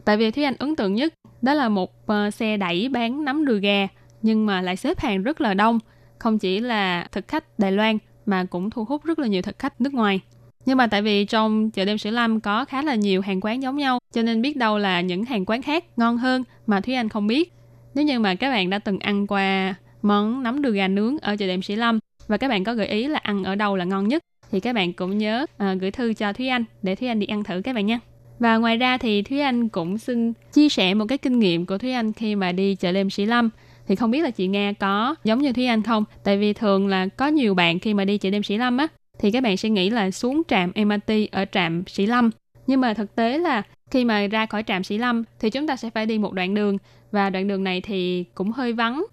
Speaker 8: Tại vì Thúy Anh ấn tượng nhất đó là một ờ, xe đẩy bán nấm đùi gà nhưng mà lại xếp hàng rất là đông. Không chỉ là thực khách Đài Loan mà cũng thu hút rất là nhiều thực khách nước ngoài. Nhưng mà tại vì trong chợ đêm Sử Lâm có khá là nhiều hàng quán giống nhau, cho nên biết đâu là những hàng quán khác ngon hơn mà Thúy Anh không biết. Nếu như mà các bạn đã từng ăn qua món nấm đùi gà nướng ở chợ đêm Sĩ Lâm và các bạn có gợi ý là ăn ở đâu là ngon nhất thì các bạn cũng nhớ uh, gửi thư cho Thúy Anh để Thúy Anh đi ăn thử các bạn nha. Và ngoài ra thì Thúy Anh cũng xin chia sẻ một cái kinh nghiệm của Thúy Anh khi mà đi chợ đêm Sĩ Lâm. Thì không biết là chị nga có giống như Thúy Anh không? Tại vì thường là có nhiều bạn khi mà đi chợ đêm Sĩ Lâm á thì các bạn sẽ nghĩ là xuống trạm MRT ở trạm Sĩ Lâm. Nhưng mà thực tế là khi mà ra khỏi trạm Sĩ Lâm thì chúng ta sẽ phải đi một đoạn đường và đoạn đường này thì cũng hơi vắng.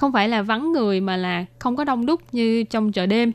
Speaker 8: Không phải là vắng người mà là không có đông đúc như trong chợ đêm.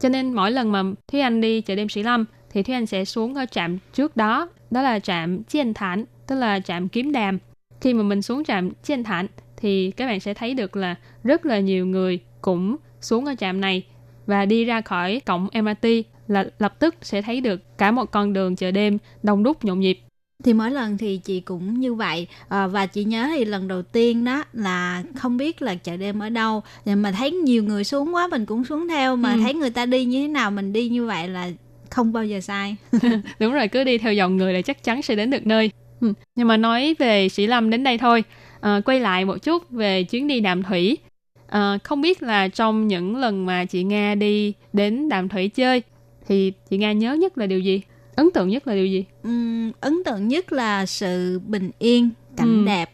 Speaker 8: Cho nên mỗi lần mà Thúy Anh đi chợ đêm Sĩ Lâm thì Thúy Anh sẽ xuống ở trạm trước đó, đó là trạm Chiên Thản, tức là trạm Kiếm Đàm. Khi mà mình xuống trạm Chiên Thản thì các bạn sẽ thấy được là rất là nhiều người cũng xuống ở trạm này và đi ra khỏi cổng MRT là lập tức sẽ thấy được cả một con đường chợ đêm đông đúc nhộn nhịp.
Speaker 5: Thì mỗi lần thì chị cũng như vậy à, và chị nhớ thì lần đầu tiên đó là không biết là chợ đêm ở đâu nhưng mà thấy nhiều người xuống quá mình cũng xuống theo mà
Speaker 8: Ừ.
Speaker 5: thấy người ta đi như thế nào mình đi như vậy là không bao giờ sai.
Speaker 8: Đúng rồi, cứ đi theo dòng người là chắc chắn sẽ đến được nơi. Ừ. Nhưng mà nói về Sĩ Lâm đến đây thôi. À, quay lại một chút về chuyến đi Đàm Thủy. À, không biết là trong những lần mà chị Nga đi đến Đàm Thủy chơi thì chị Nga nhớ nhất là điều gì? Ấn tượng nhất là điều gì?
Speaker 5: Ừm, ấn tượng nhất là sự bình yên, cảnh
Speaker 8: Ừ.
Speaker 5: đẹp,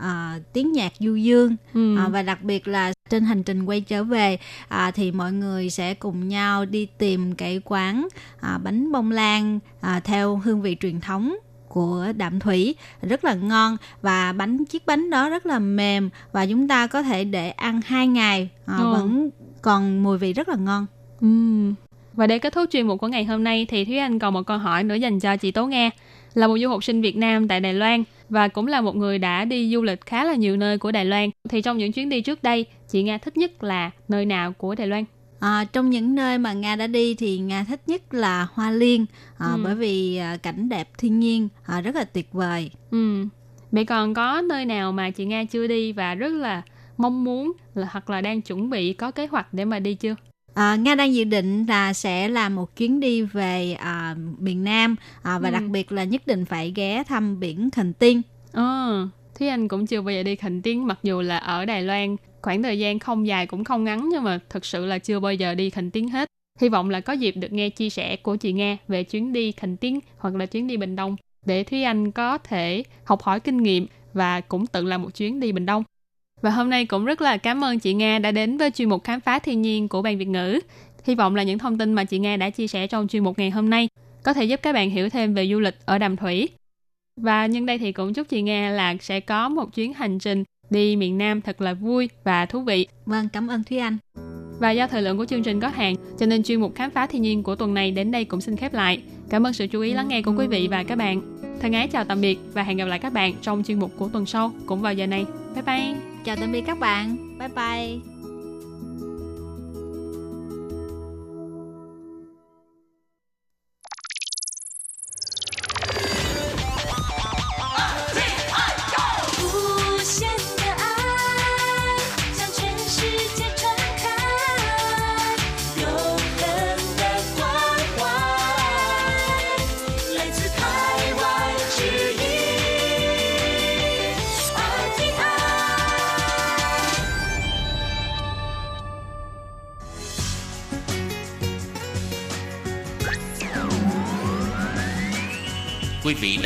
Speaker 5: à, tiếng nhạc du dương
Speaker 8: Ừ.
Speaker 5: à, và đặc biệt là trên hành trình quay trở về à, thì mọi người sẽ cùng nhau đi tìm cái quán à, bánh bông lan à, theo hương vị truyền thống của đạm thủy rất là ngon và bánh chiếc bánh đó rất là mềm và chúng ta có thể để ăn hai ngày à,
Speaker 8: Ồ.
Speaker 5: vẫn còn mùi vị rất là ngon.
Speaker 8: Và để kết thúc chuyên mục của ngày hôm nay thì Thúy Anh còn một câu hỏi nữa dành cho chị Tố Nga. Là một du học sinh Việt Nam tại Đài Loan và cũng là một người đã đi du lịch khá là nhiều nơi của Đài Loan. Thì trong những chuyến đi trước đây, chị Nga thích nhất là nơi nào của Đài Loan?
Speaker 5: À, trong những nơi mà Nga đã đi thì Nga thích nhất là Hoa Liên à,
Speaker 8: Ừ.
Speaker 5: bởi vì à, cảnh đẹp thiên nhiên à, rất là tuyệt vời.
Speaker 8: Ừ. Vậy còn có nơi nào mà chị Nga chưa đi và rất là mong muốn là hoặc là đang chuẩn bị có kế hoạch để mà đi chưa?
Speaker 5: À, Nga đang dự định là sẽ làm một chuyến đi về à, miền Nam à, và
Speaker 8: Ừ.
Speaker 5: đặc biệt là nhất định phải ghé thăm biển Khành Tiên.
Speaker 8: Ờ, Thúy Anh cũng chưa bao giờ đi Khánh Tiến mặc dù là ở Đài Loan khoảng thời gian không dài cũng không ngắn nhưng mà thực sự là chưa bao giờ đi Khánh Tiến hết. Hy vọng là có dịp được nghe chia sẻ của chị Nga về chuyến đi Khánh Tiến hoặc là chuyến đi Bình Đông để Thúy Anh có thể học hỏi kinh nghiệm và cũng tự làm một chuyến đi Bình Đông. Và hôm nay cũng rất là cảm ơn chị Nga đã đến với chuyên mục khám phá thiên nhiên của Ban Việt ngữ. Hy vọng là những thông tin mà chị Nga đã chia sẻ trong chuyên mục ngày hôm nay có thể giúp các bạn hiểu thêm về du lịch ở Đàm Thủy. Và nhân đây thì cũng chúc chị Nga là sẽ có một chuyến hành trình đi miền Nam thật là vui và thú vị.
Speaker 5: Vâng, cảm ơn Thúy Anh.
Speaker 8: Và do thời lượng của chương trình có hạn, cho nên chuyên mục khám phá thiên nhiên của tuần này đến đây cũng xin khép lại. Cảm ơn sự chú ý lắng nghe của quý vị và các bạn. Thân ái chào tạm biệt và hẹn gặp lại các bạn trong chuyên mục của tuần sau cũng vào giờ này. Bye bye!
Speaker 5: Chào tạm biệt các bạn. Bye bye.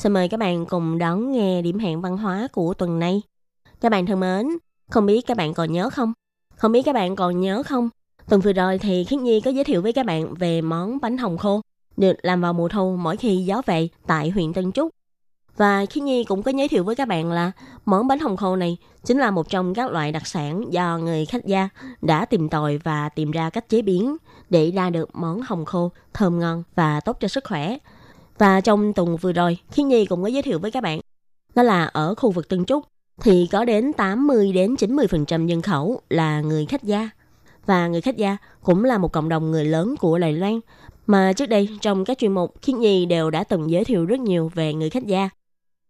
Speaker 7: Xin mời các bạn cùng đón nghe điểm hẹn văn hóa của tuần này. Các bạn thân mến, không biết các bạn còn nhớ không? Không biết các bạn còn nhớ không? Tuần vừa rồi thì Khiết Nhi có giới thiệu với các bạn về món bánh hồng khô được làm vào mùa thu mỗi khi gió về tại huyện Tân Trúc. Và Khiết Nhi cũng có giới thiệu với các bạn là món bánh hồng khô này chính là một trong các loại đặc sản do người khách gia đã tìm tòi và tìm ra cách chế biến để ra được món hồng khô thơm ngon và tốt cho sức khỏe. Và trong tuần vừa rồi, Khiến Nhi cũng có giới thiệu với các bạn đó là ở khu vực Tân Trúc thì có đến 80 đến 90% dân khẩu là người khách gia. Và người khách gia cũng là một cộng đồng người lớn của Đài Loan mà trước đây trong các chuyên mục Khiến Nhi đều đã từng giới thiệu rất nhiều về người khách gia.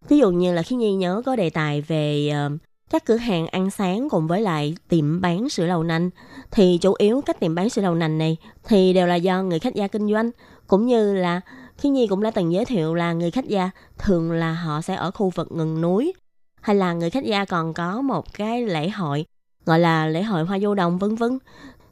Speaker 7: Ví dụ như là Khiến Nhi nhớ có đề tài về uh, các cửa hàng ăn sáng cùng với lại tiệm bán sữa đậu nành thì chủ yếu các tiệm bán sữa đậu nành này thì đều là do người khách gia kinh doanh cũng như là khi Nhi cũng đã từng giới thiệu là người khách gia, thường là họ sẽ ở khu vực ngừng núi, hay là người khách gia còn có một cái lễ hội, gọi là lễ hội hoa vô đồng, vân vân.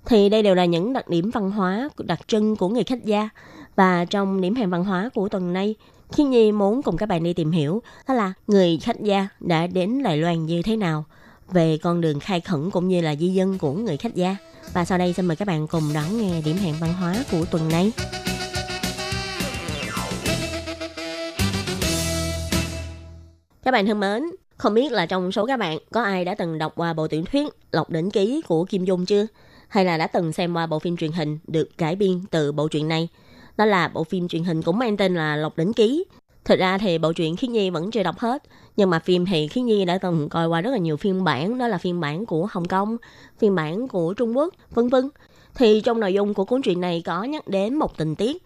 Speaker 7: Thì đây đều là những đặc điểm văn hóa, đặc trưng của người khách gia. Và trong điểm hẹn văn hóa của tuần này khi Nhi muốn cùng các bạn đi tìm hiểu đó là người khách gia đã đến Đài Loan như thế nào, về con đường khai khẩn cũng như là di dân của người khách gia. Và sau đây xin mời các bạn cùng đón nghe điểm hẹn văn hóa của tuần này. Các bạn thân mến, không biết là trong số các bạn có ai đã từng đọc qua bộ tiểu thuyết Lộc Đỉnh Ký của Kim Dung chưa? Hay là đã từng xem qua bộ phim truyền hình được cải biên từ bộ truyện này? Đó là bộ phim truyền hình cũng mang tên là Lộc Đỉnh Ký. Thật ra thì bộ truyện Khiết Nhi vẫn chưa đọc hết, nhưng mà phim thì Khiết Nhi đã từng coi qua rất là nhiều phiên bản, đó là phiên bản của Hồng Kông, phiên bản của Trung Quốc, vân vân. Thì trong nội dung của cuốn truyện này có nhắc đến một tình tiết,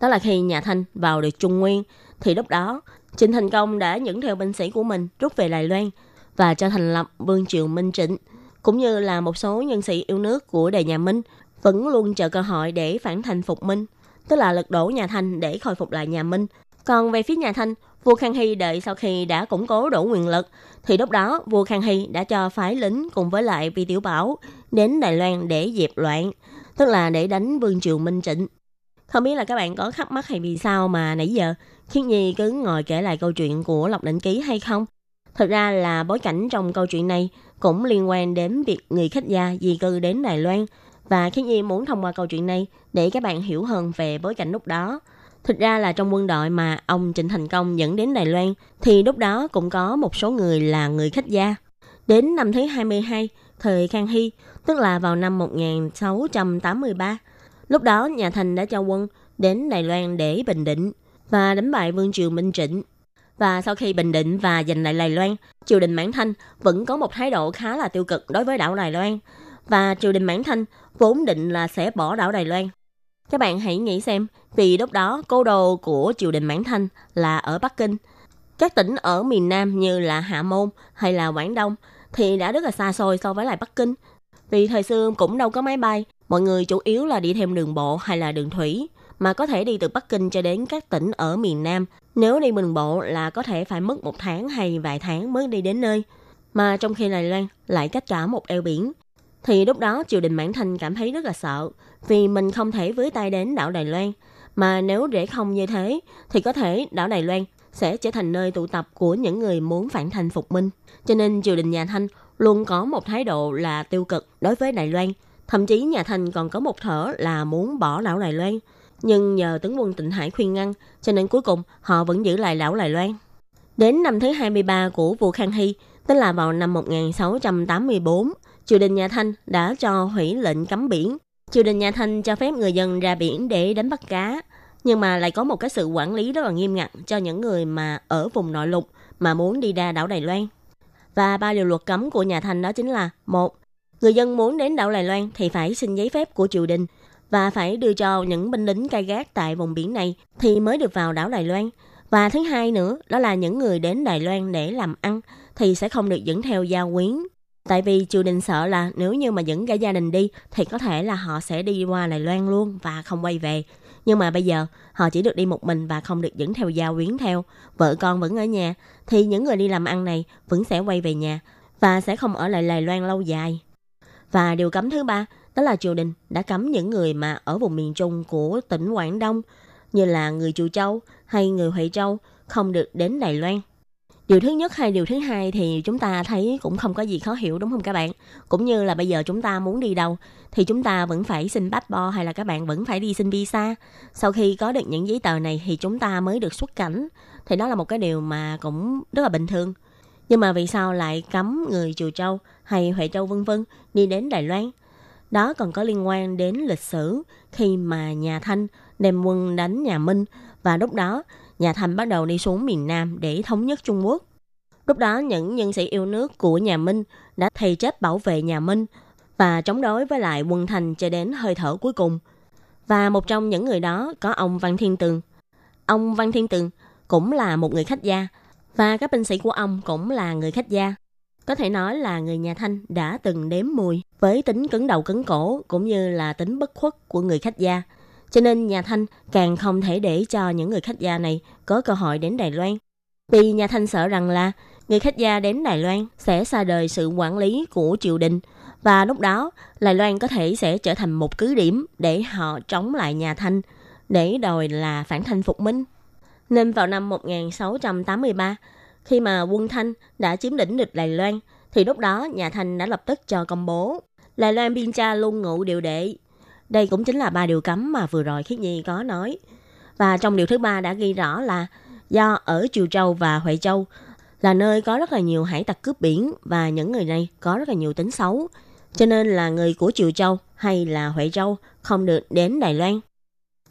Speaker 7: đó là khi nhà Thanh vào được Trung Nguyên, thì lúc đó Trịnh Thành Công đã dẫn theo binh sĩ của mình rút về Đài Loan và cho thành lập Vương Triều Minh Trịnh, cũng như là một số nhân sĩ yêu nước của đời nhà Minh vẫn luôn chờ cơ hội để phản thành phục Minh, tức là lật đổ nhà Thanh để khôi phục lại nhà Minh. Còn về phía nhà Thanh, vua Khang Hy đợi sau khi đã củng cố đủ quyền lực, thì lúc đó vua Khang Hy đã cho phái lính cùng với lại Vi Tiểu Bảo đến Đài Loan để dẹp loạn, tức là để đánh Vương Triều Minh Trịnh. Không biết là các bạn có thắc mắc hay vì sao mà nãy giờ Khiết Nhi cứ ngồi kể lại câu chuyện của Lộc Định Ký hay không? thực ra là bối cảnh trong câu chuyện này cũng liên quan đến việc người khách gia di cư đến Đài Loan và Khiết Nhi muốn thông qua câu chuyện này để các bạn hiểu hơn về bối cảnh lúc đó. Thực ra là trong quân đội mà ông Trịnh Thành Công dẫn đến Đài Loan thì lúc đó cũng có một số người là người khách gia. Đến năm thứ 22, thời Khang Hy, tức là vào năm 1683, lúc đó nhà Thành đã cho quân đến Đài Loan để bình định và đánh bại Vương triều Minh Trịnh. Và sau khi bình định và giành lại Đài Loan, triều đình Mãn Thanh vẫn có một thái độ khá là tiêu cực đối với đảo Đài Loan. Và triều đình Mãn Thanh vốn định là sẽ bỏ đảo Đài Loan. Các bạn hãy nghĩ xem, vì lúc đó cố đô của triều đình Mãn Thanh là ở Bắc Kinh. Các tỉnh ở miền Nam như là Hạ Môn hay là Quảng Đông thì đã rất là xa xôi so với lại Bắc Kinh. Vì thời xưa cũng đâu có máy bay, mọi người chủ yếu là đi thêm đường bộ hay là đường thủy mà có thể đi từ Bắc Kinh cho đến các tỉnh ở miền Nam. Nếu đi đường bộ là có thể phải mất một tháng hay vài tháng mới đi đến nơi. Mà trong khi Đài Loan lại cách cả một eo biển. Thì lúc đó triều đình Mãn Thanh cảm thấy rất là sợ, vì mình không thể với tay đến đảo Đài Loan. Mà nếu rễ không như thế, thì có thể đảo Đài Loan sẽ trở thành nơi tụ tập của những người muốn phản thành phục minh. Cho nên triều đình nhà Thanh luôn có một thái độ là tiêu cực đối với Đài Loan. Thậm chí nhà Thanh còn có một thở là muốn bỏ đảo Đài Loan nhưng nhờ tướng quân Tịnh Hải khuyên ngăn, cho nên cuối cùng họ vẫn giữ lại đảo Lài Loan. Đến năm thứ 23 của vua Khang Hy, tức là vào năm 1684, triều đình nhà Thanh đã cho hủy lệnh cấm biển. Triều đình nhà Thanh cho phép người dân ra biển để đánh bắt cá, nhưng mà lại có một cái sự quản lý rất là nghiêm ngặt cho những người mà ở vùng nội lục mà muốn đi ra đảo Đài Loan. Và ba điều luật cấm của nhà Thanh đó chính là một Người dân muốn đến đảo Đài Loan thì phải xin giấy phép của triều đình và phải đưa cho những binh lính cai gác tại vùng biển này thì mới được vào đảo Đài Loan. Và thứ hai nữa, đó là những người đến Đài Loan để làm ăn thì sẽ không được dẫn theo gia quyến. Tại vì triều đình sợ là nếu như mà dẫn cả gia đình đi thì có thể là họ sẽ đi qua Đài Loan luôn và không quay về. Nhưng mà bây giờ họ chỉ được đi một mình và không được dẫn theo gia quyến theo. Vợ con vẫn ở nhà thì những người đi làm ăn này vẫn sẽ quay về nhà và sẽ không ở lại Đài Loan lâu dài. Và điều cấm thứ ba đó là triều đình đã cấm những người mà ở vùng miền Trung của tỉnh Quảng Đông, như là người Chù Châu hay người Huệ Châu, không được đến Đài Loan. Điều thứ nhất hay điều thứ hai thì chúng ta thấy cũng không có gì khó hiểu, đúng không các bạn? Cũng như là bây giờ chúng ta muốn đi đâu thì chúng ta vẫn phải xin passport hay là các bạn vẫn phải đi xin visa. Sau khi có được những giấy tờ này thì chúng ta mới được xuất cảnh. Thì đó là một cái điều mà cũng rất là bình thường. Nhưng mà vì sao lại cấm người Chùa Châu hay Huệ Châu vân vân đi đến Đài Loan? Đó còn có liên quan đến lịch sử khi mà nhà Thanh đem quân đánh nhà Minh và lúc đó, nhà Thanh bắt đầu đi xuống miền Nam để thống nhất Trung Quốc. Lúc đó, những nhân sĩ yêu nước của nhà Minh đã thầy chết bảo vệ nhà Minh và chống đối với lại quân Thanh cho đến hơi thở cuối cùng. Và một trong những người đó có ông Văn Thiên Tường. Ông Văn Thiên Tường cũng là một người khách gia và các binh sĩ của ông cũng là người khách gia. Có thể nói là người nhà Thanh đã từng đếm mùi với tính cứng đầu cứng cổ cũng như là tính bất khuất của người khách gia. Cho nên nhà Thanh càng không thể để cho những người khách gia này có cơ hội đến Đài Loan. Vì nhà Thanh sợ rằng là người khách gia đến Đài Loan sẽ xa đời sự quản lý của triều đình và lúc đó Đài Loan có thể sẽ trở thành một cứ điểm để họ chống lại nhà Thanh để đòi là phản thanh phục minh. Nên vào năm 1683, khi mà quân Thanh đã chiếm lĩnh được Đài Loan, thì lúc đó nhà Thanh đã lập tức cho công bố Đài Loan biên tra luôn ngụ điều đệ. Đây cũng chính là ba điều cấm mà vừa rồi Khiết Nhi có nói. Và trong điều thứ ba đã ghi rõ là do ở Triều Châu và Huệ Châu là nơi có rất là nhiều hải tặc cướp biển và những người này có rất là nhiều tính xấu. Cho nên là người của Triều Châu hay là Huệ Châu không được đến Đài Loan.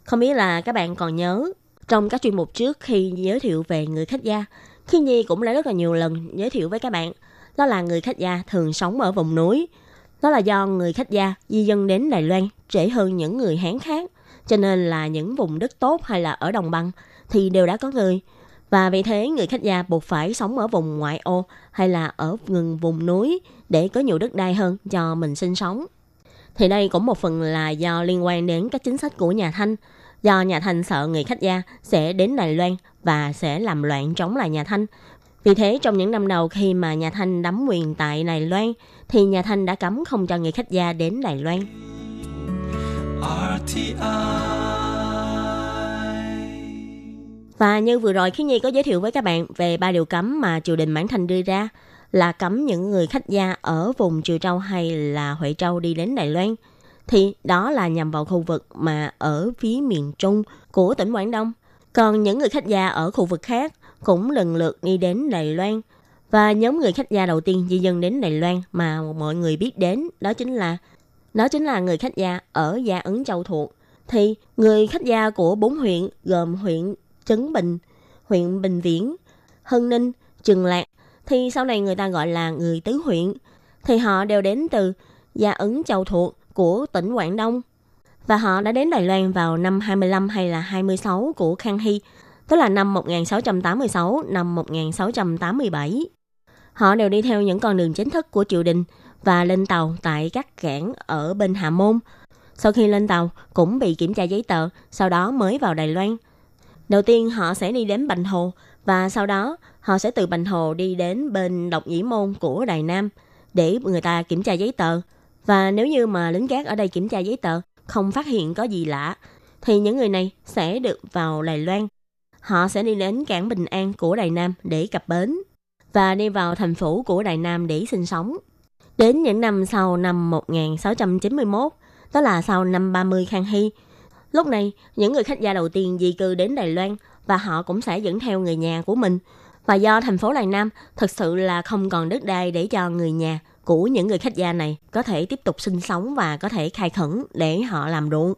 Speaker 7: Không biết là các bạn còn nhớ trong các chuyên mục trước khi giới thiệu về người khách gia, khi Nhi cũng đã rất là nhiều lần giới thiệu với các bạn, đó là người khách gia thường sống ở vùng núi. Đó là do người khách gia di dân đến Đài Loan trễ hơn những người Hán khác, cho nên là những vùng đất tốt hay là ở đồng bằng thì đều đã có người. Và vì thế người khách gia buộc phải sống ở vùng ngoại ô hay là ở gần vùng núi để có nhiều đất đai hơn cho mình sinh sống. Thì đây cũng một phần là do liên quan đến các chính sách của nhà Thanh – do nhà Thanh sợ người khách gia sẽ đến Đài Loan và sẽ làm loạn chống lại nhà Thanh. Vì thế, trong những năm đầu khi mà nhà Thanh đắm quyền tại Đài Loan, thì nhà Thanh đã cấm không cho người khách gia đến Đài Loan. RTI. Và như vừa rồi, Khiến Nhi có giới thiệu với các bạn về ba điều cấm mà triều đình Mãn Thanh đưa ra, là cấm những người khách gia ở vùng Triều Châu hay là Huệ Châu đi đến Đài Loan – thì đó là nhằm vào khu vực mà ở phía miền Trung của tỉnh Quảng Đông. Còn những người khách gia ở khu vực khác cũng lần lượt đi đến Đài Loan. Và nhóm người khách gia đầu tiên di dân đến Đài Loan mà mọi người biết đến đó chính là đó chính là người khách gia ở Gia Ấn Châu thuộc. Thì người khách gia của bốn huyện gồm huyện Trấn Bình, huyện Bình Viễn, Hân Ninh, Trường Lạc thì sau này người ta gọi là người tứ huyện. Thì họ đều đến từ Gia Ấn Châu thuộc của tỉnh Quảng Đông. Và họ đã đến Đài Loan vào năm 25 hay là 26 của Khang Hy, tức là năm 1686, năm 1687. Họ đều đi theo những con đường chính thức của triều đình và lên tàu tại các cảng ở bên Hà Môn. Sau khi lên tàu cũng bị kiểm tra giấy tờ, sau đó mới vào Đài Loan. Đầu tiên họ sẽ đi đến Bành Hồ và sau đó họ sẽ từ Bành Hồ đi đến bên Độc Nhĩ Môn của Đài Nam để người ta kiểm tra giấy tờ. Và nếu như mà lính gác ở đây kiểm tra giấy tờ, không phát hiện có gì lạ, thì những người này sẽ được vào Đài Loan. Họ sẽ đi đến cảng Bình An của Đài Nam để cập bến và đi vào thành phố của Đài Nam để sinh sống. Đến những năm sau năm 1691, đó là sau năm 30 Khang Hy, lúc này những người khách gia đầu tiên di cư đến Đài Loan và họ cũng sẽ dẫn theo người nhà của mình. Và do thành phố Đài Nam thực sự là không còn đất đai để cho người nhà của những người khách gia này có thể tiếp tục sinh sống và có thể khai khẩn để họ làm ruộng.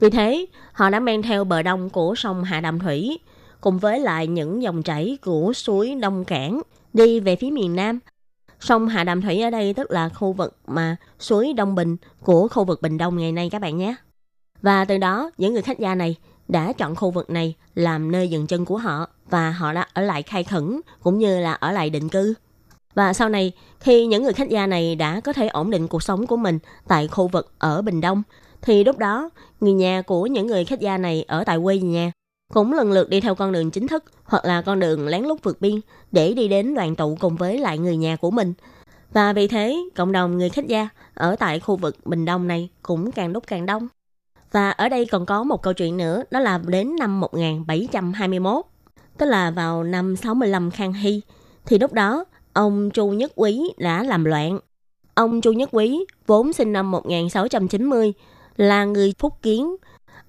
Speaker 7: Vì thế, họ đã men theo bờ đông của sông Hạ Đàm Thủy, cùng với lại những dòng chảy của suối Đông Cảng đi về phía miền Nam. Sông Hạ Đàm Thủy ở đây tức là khu vực mà suối Đông Bình của khu vực Bình Đông ngày nay các bạn nhé. Và từ đó, những người khách gia này đã chọn khu vực này làm nơi dừng chân của họ và họ đã ở lại khai khẩn cũng như là ở lại định cư. Và sau này, khi những người khách gia này đã có thể ổn định cuộc sống của mình tại khu vực ở Bình Đông, thì lúc đó người nhà của những người khách gia này ở tại quê nhà cũng lần lượt đi theo con đường chính thức hoặc là con đường lén lút vượt biên để đi đến đoàn tụ cùng với lại người nhà của mình. Và vì thế, cộng đồng người khách gia ở tại khu vực Bình Đông này cũng càng lúc càng đông. Và ở đây còn có một câu chuyện nữa, đó là đến năm 1721, tức là vào năm 65 Khang Hy, thì lúc đó ông Chu Nhất Quý đã làm loạn. Ông Chu Nhất Quý vốn sinh năm 1690, là người phúc kiến.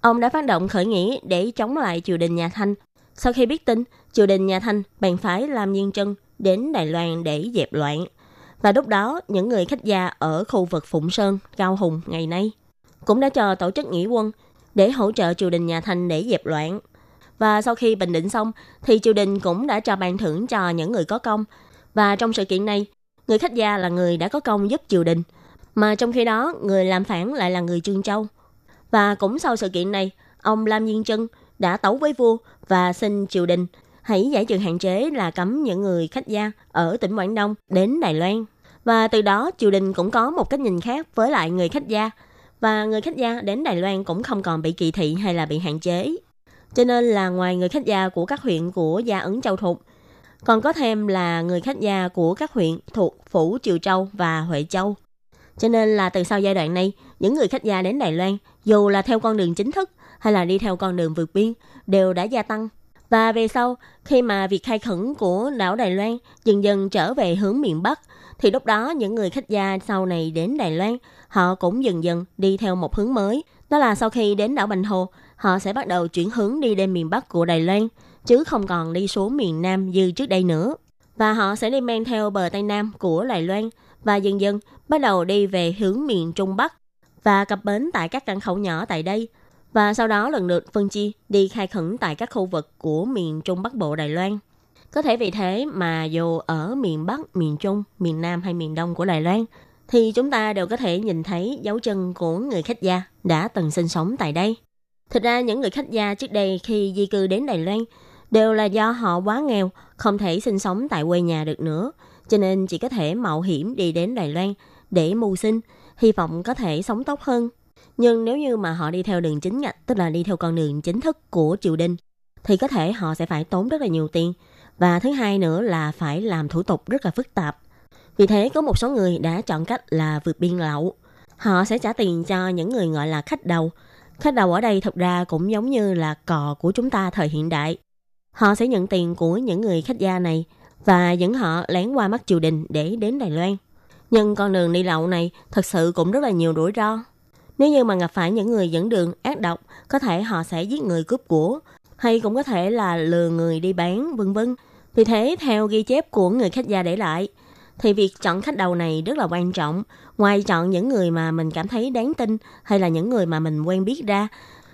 Speaker 7: Ông đã phát động khởi nghĩa để chống lại triều đình nhà Thanh. Sau khi biết tin, triều đình nhà Thanh bèn phái làm Nhiên chân đến Đài Loan để dẹp loạn. Và lúc đó, những người khách gia ở khu vực Phụng Sơn, Cao Hùng ngày nay cũng đã chờ tổ chức nghỉ quân để hỗ trợ triều đình nhà Thanh để dẹp loạn. Và sau khi bình định xong, thì triều đình cũng đã cho ban thưởng cho những người có công. Và trong sự kiện này, người khách gia là người đã có công giúp triều đình. Mà trong khi đó, người làm phản lại là người Trương Châu. Và cũng sau sự kiện này, ông Lam Diên Trân đã tấu với vua và xin triều đình hãy giải trừ hạn chế là cấm những người khách gia ở tỉnh Quảng Đông đến Đài Loan. Và từ đó triều đình cũng có một cách nhìn khác với lại người khách gia và người khách gia đến Đài Loan cũng không còn bị kỳ thị hay là bị hạn chế. Cho nên là ngoài người khách gia của các huyện của Gia Ấn Châu Thục, còn có thêm là người khách gia của các huyện thuộc Phủ Triều Châu và Huệ Châu. Cho nên là từ sau giai đoạn này, những người khách gia đến Đài Loan, dù là theo con đường chính thức hay là đi theo con đường vượt biên, đều đã gia tăng. Và về sau, khi mà việc khai khẩn của đảo Đài Loan dần dần trở về hướng miền Bắc, thì lúc đó những người khách gia sau này đến Đài Loan, họ cũng dần dần đi theo một hướng mới. Đó là sau khi đến đảo Bành Hồ, họ sẽ bắt đầu chuyển hướng đi đến miền Bắc của Đài Loan, chứ không còn đi xuống miền Nam như trước đây nữa. Và họ sẽ đi men theo bờ Tây Nam của Đài Loan và dần dần bắt đầu đi về hướng miền Trung Bắc và cập bến tại các cảng khẩu nhỏ tại đây và sau đó lần lượt phân chia đi khai khẩn tại các khu vực của miền Trung Bắc Bộ Đài Loan. Có thể vì thế mà dù ở miền Bắc, miền Trung, miền Nam hay miền Đông của Đài Loan, thì chúng ta đều có thể nhìn thấy dấu chân của người khách gia đã từng sinh sống tại đây. Thực ra những người khách gia trước đây khi di cư đến Đài Loan đều là do họ quá nghèo, không thể sinh sống tại quê nhà được nữa, cho nên chỉ có thể mạo hiểm đi đến Đài Loan để mưu sinh, hy vọng có thể sống tốt hơn. Nhưng nếu như mà họ đi theo đường chính ngạch, tức là đi theo con đường chính thức của triều đình, thì có thể họ sẽ phải tốn rất là nhiều tiền. Và thứ hai nữa là phải làm thủ tục rất là phức tạp. Vì thế có một số người đã chọn cách là vượt biên lậu. Họ sẽ trả tiền cho những người gọi là khách đầu. Khách đầu ở đây thực ra cũng giống như là cò của chúng ta thời hiện đại. Họ sẽ nhận tiền của những người khách gia này và dẫn họ lén qua mắt triều đình để đến Đài Loan. Nhưng con đường đi lậu này thật sự cũng rất là nhiều rủi ro. Nếu như mà gặp phải những người dẫn đường ác độc, có thể họ sẽ giết người cướp của, hay cũng có thể là lừa người đi bán, vân vân. Vì thế, theo ghi chép của người khách gia để lại, thì việc chọn khách đầu này rất là quan trọng. Ngoài chọn những người mà mình cảm thấy đáng tin hay là những người mà mình quen biết ra,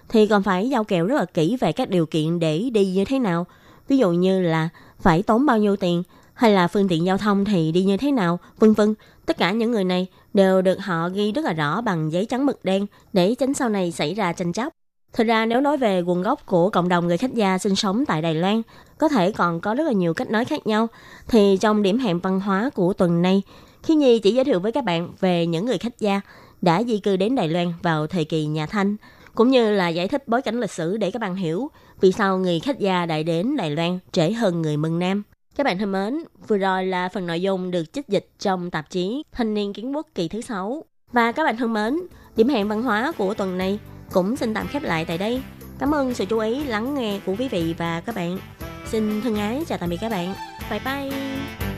Speaker 7: thì còn phải giao kèo rất là kỹ về các điều kiện để đi như thế nào. Ví dụ như là phải tốn bao nhiêu tiền, hay là phương tiện giao thông thì đi như thế nào, vân vân. Tất cả những người này đều được họ ghi rất là rõ bằng giấy trắng mực đen để tránh sau này xảy ra tranh chấp. Thực ra nếu nói về nguồn gốc của cộng đồng người khách gia sinh sống tại Đài Loan, có thể còn có rất là nhiều cách nói khác nhau. Thì trong điểm hẹn văn hóa của tuần này, Khi Nhi chỉ giới thiệu với các bạn về những người khách gia đã di cư đến Đài Loan vào thời kỳ nhà Thanh, cũng như là giải thích bối cảnh lịch sử để các bạn hiểu vì sao người khách gia đại đến Đài Loan trễ hơn người Mân Nam. Các bạn thân mến, vừa rồi là phần nội dung được trích dịch trong tạp chí Thanh niên kiến quốc kỳ thứ 6. Và các bạn thân mến, điểm hẹn văn hóa của tuần này cũng xin tạm khép lại tại đây. Cảm ơn sự chú ý lắng nghe của quý vị và các bạn. Xin thân ái chào tạm biệt các bạn. Bye bye.